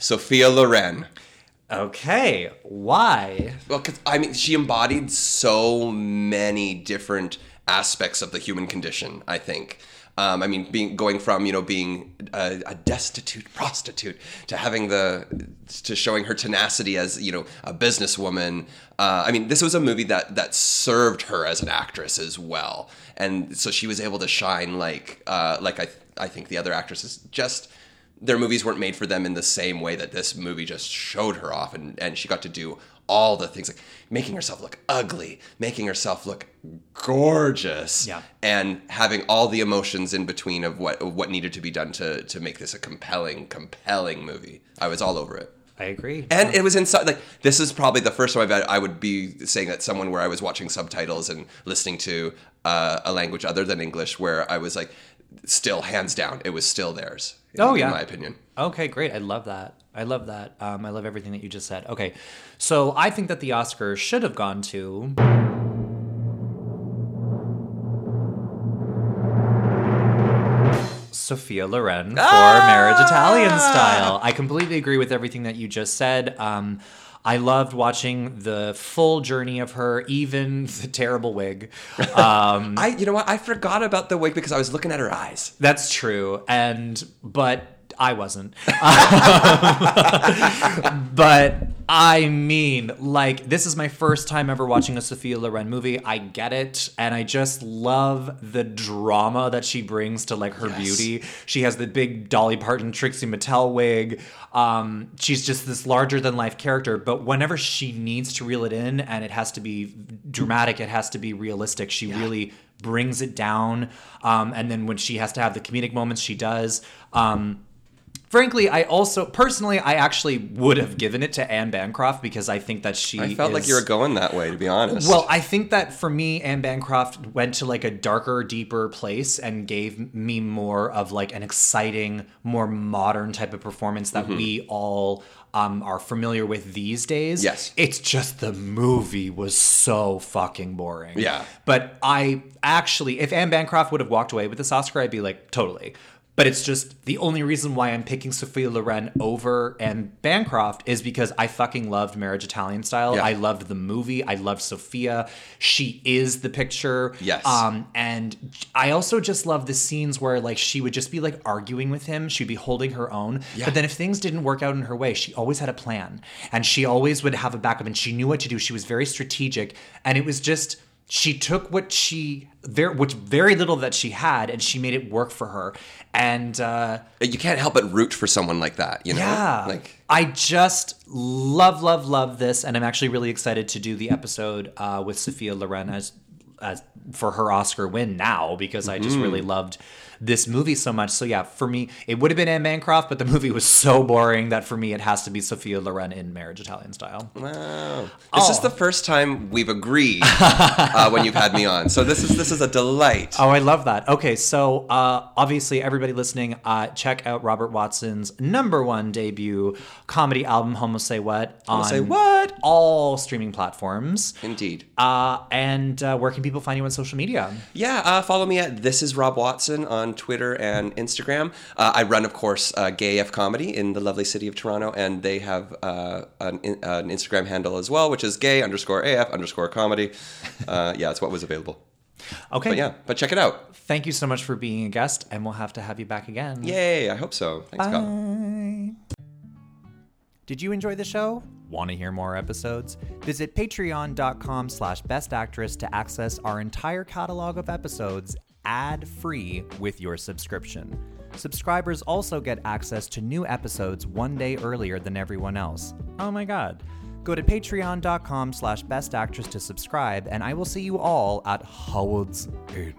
Sophia Loren. Okay. Why? Well, because I mean, she embodied so many different aspects of the human condition. I think. Um, I mean, being going from you know being a, a destitute prostitute to having the to showing her tenacity as you know a businesswoman. Uh, I mean, this was a movie that that served her as an actress as well, and so she was able to shine like uh, like I I think the other actresses just their movies weren't made for them in the same way that this movie just showed her off and, and she got to do all the things like making herself look ugly making herself look gorgeous Yeah. and having all the emotions in between of what of what needed to be done to to make this a compelling compelling movie i was all over it I agree. and it was inside like this is probably the first time I've, I would be saying that someone where I was watching subtitles and listening to uh, a language other than English where I was like still hands down it was still theirs in, Oh, yeah. in my opinion Okay, great. I love that. I love that. Um, I love everything that you just said. Okay, so I think that the Oscar should have gone to. Sophia Loren for Marriage Italian Style. I completely agree with everything that you just said. Um, I loved watching the full journey of her, even the terrible wig. Um, I, you know what? I forgot about the wig because I was looking at her eyes. That's true, and but I wasn't. but I mean, like this is my first time ever watching a Sophia Loren movie. I get it, and I just love the drama that she brings to like her Yes. beauty. She has the big Dolly Parton, Trixie Mattel wig. Um, she's just this larger than life character. But whenever she needs to reel it in, and it has to be dramatic, it has to be realistic. She really brings it down. Um, and then when she has to have the comedic moments, she does. Um, frankly, I also personally, I actually would have given it to Anne Bancroft because I think that she. I felt like you were going that way, to be honest. well, I think that for me, Anne Bancroft went to like a darker, deeper place and gave me more of like an exciting, more modern type of performance Mm-hmm. that we all um, are familiar with these days. Yes. It's just the movie was so fucking boring. Yeah. But I actually, if Anne Bancroft would have walked away with this Oscar, I'd be like, totally. But it's just the only reason why I'm picking Sophia Loren over and Bancroft is because I fucking loved Marriage Italian Style. Yeah. I loved the movie. I loved Sophia. She is the picture. Yes. Um, and I also just love the scenes where like she would just be like arguing with him. She'd be holding her own. Yeah. But then if things didn't work out in her way, she always had a plan. And she always would have a backup and she knew what to do. She was very strategic. And it was just she took what she very which very little that she had and she made it work for her. And uh you can't help but root for someone like that, you know? yeah. Like, I just love, love, love this, and I'm actually really excited to do the episode uh, with Sophia Loren as, as for her Oscar win now because I just really loved this movie so much. So yeah, for me, it would have been Anne Bancroft, but the movie was so boring that for me, it has to be Sophia Loren in Marriage Italian Style. Wow. This is the first time we've agreed uh, when you've had me on. So this is this is a delight. Oh, I love that. Okay, so uh, obviously, everybody listening, uh, check out Robert Watson's number one debut comedy album, Homo Say What, on Say What? all streaming platforms. Indeed. Uh, and uh, where can people find you on social media? Yeah, uh, follow me at This Is Rob Watson on Twitter and Instagram. Uh, I run, of course, uh, Gay AF Comedy in the lovely city of Toronto, and they have uh, an, an Instagram handle as well, which is gay underscore AF underscore comedy. Uh, yeah, it's what was available. Okay. But yeah, but check it out. Thank you so much for being a guest, and we'll have to have you back again. Yay, I hope so. Thanks, Kyle. Did you enjoy the show? Want to hear more episodes? Visit patreon.com slash bestactress to access our entire catalog of episodes ad-free with your subscription. Subscribers also get access to new episodes one day earlier than everyone else. Oh my god. Go to patreon.com slash bestactress to subscribe, and I will see you all at Howards End.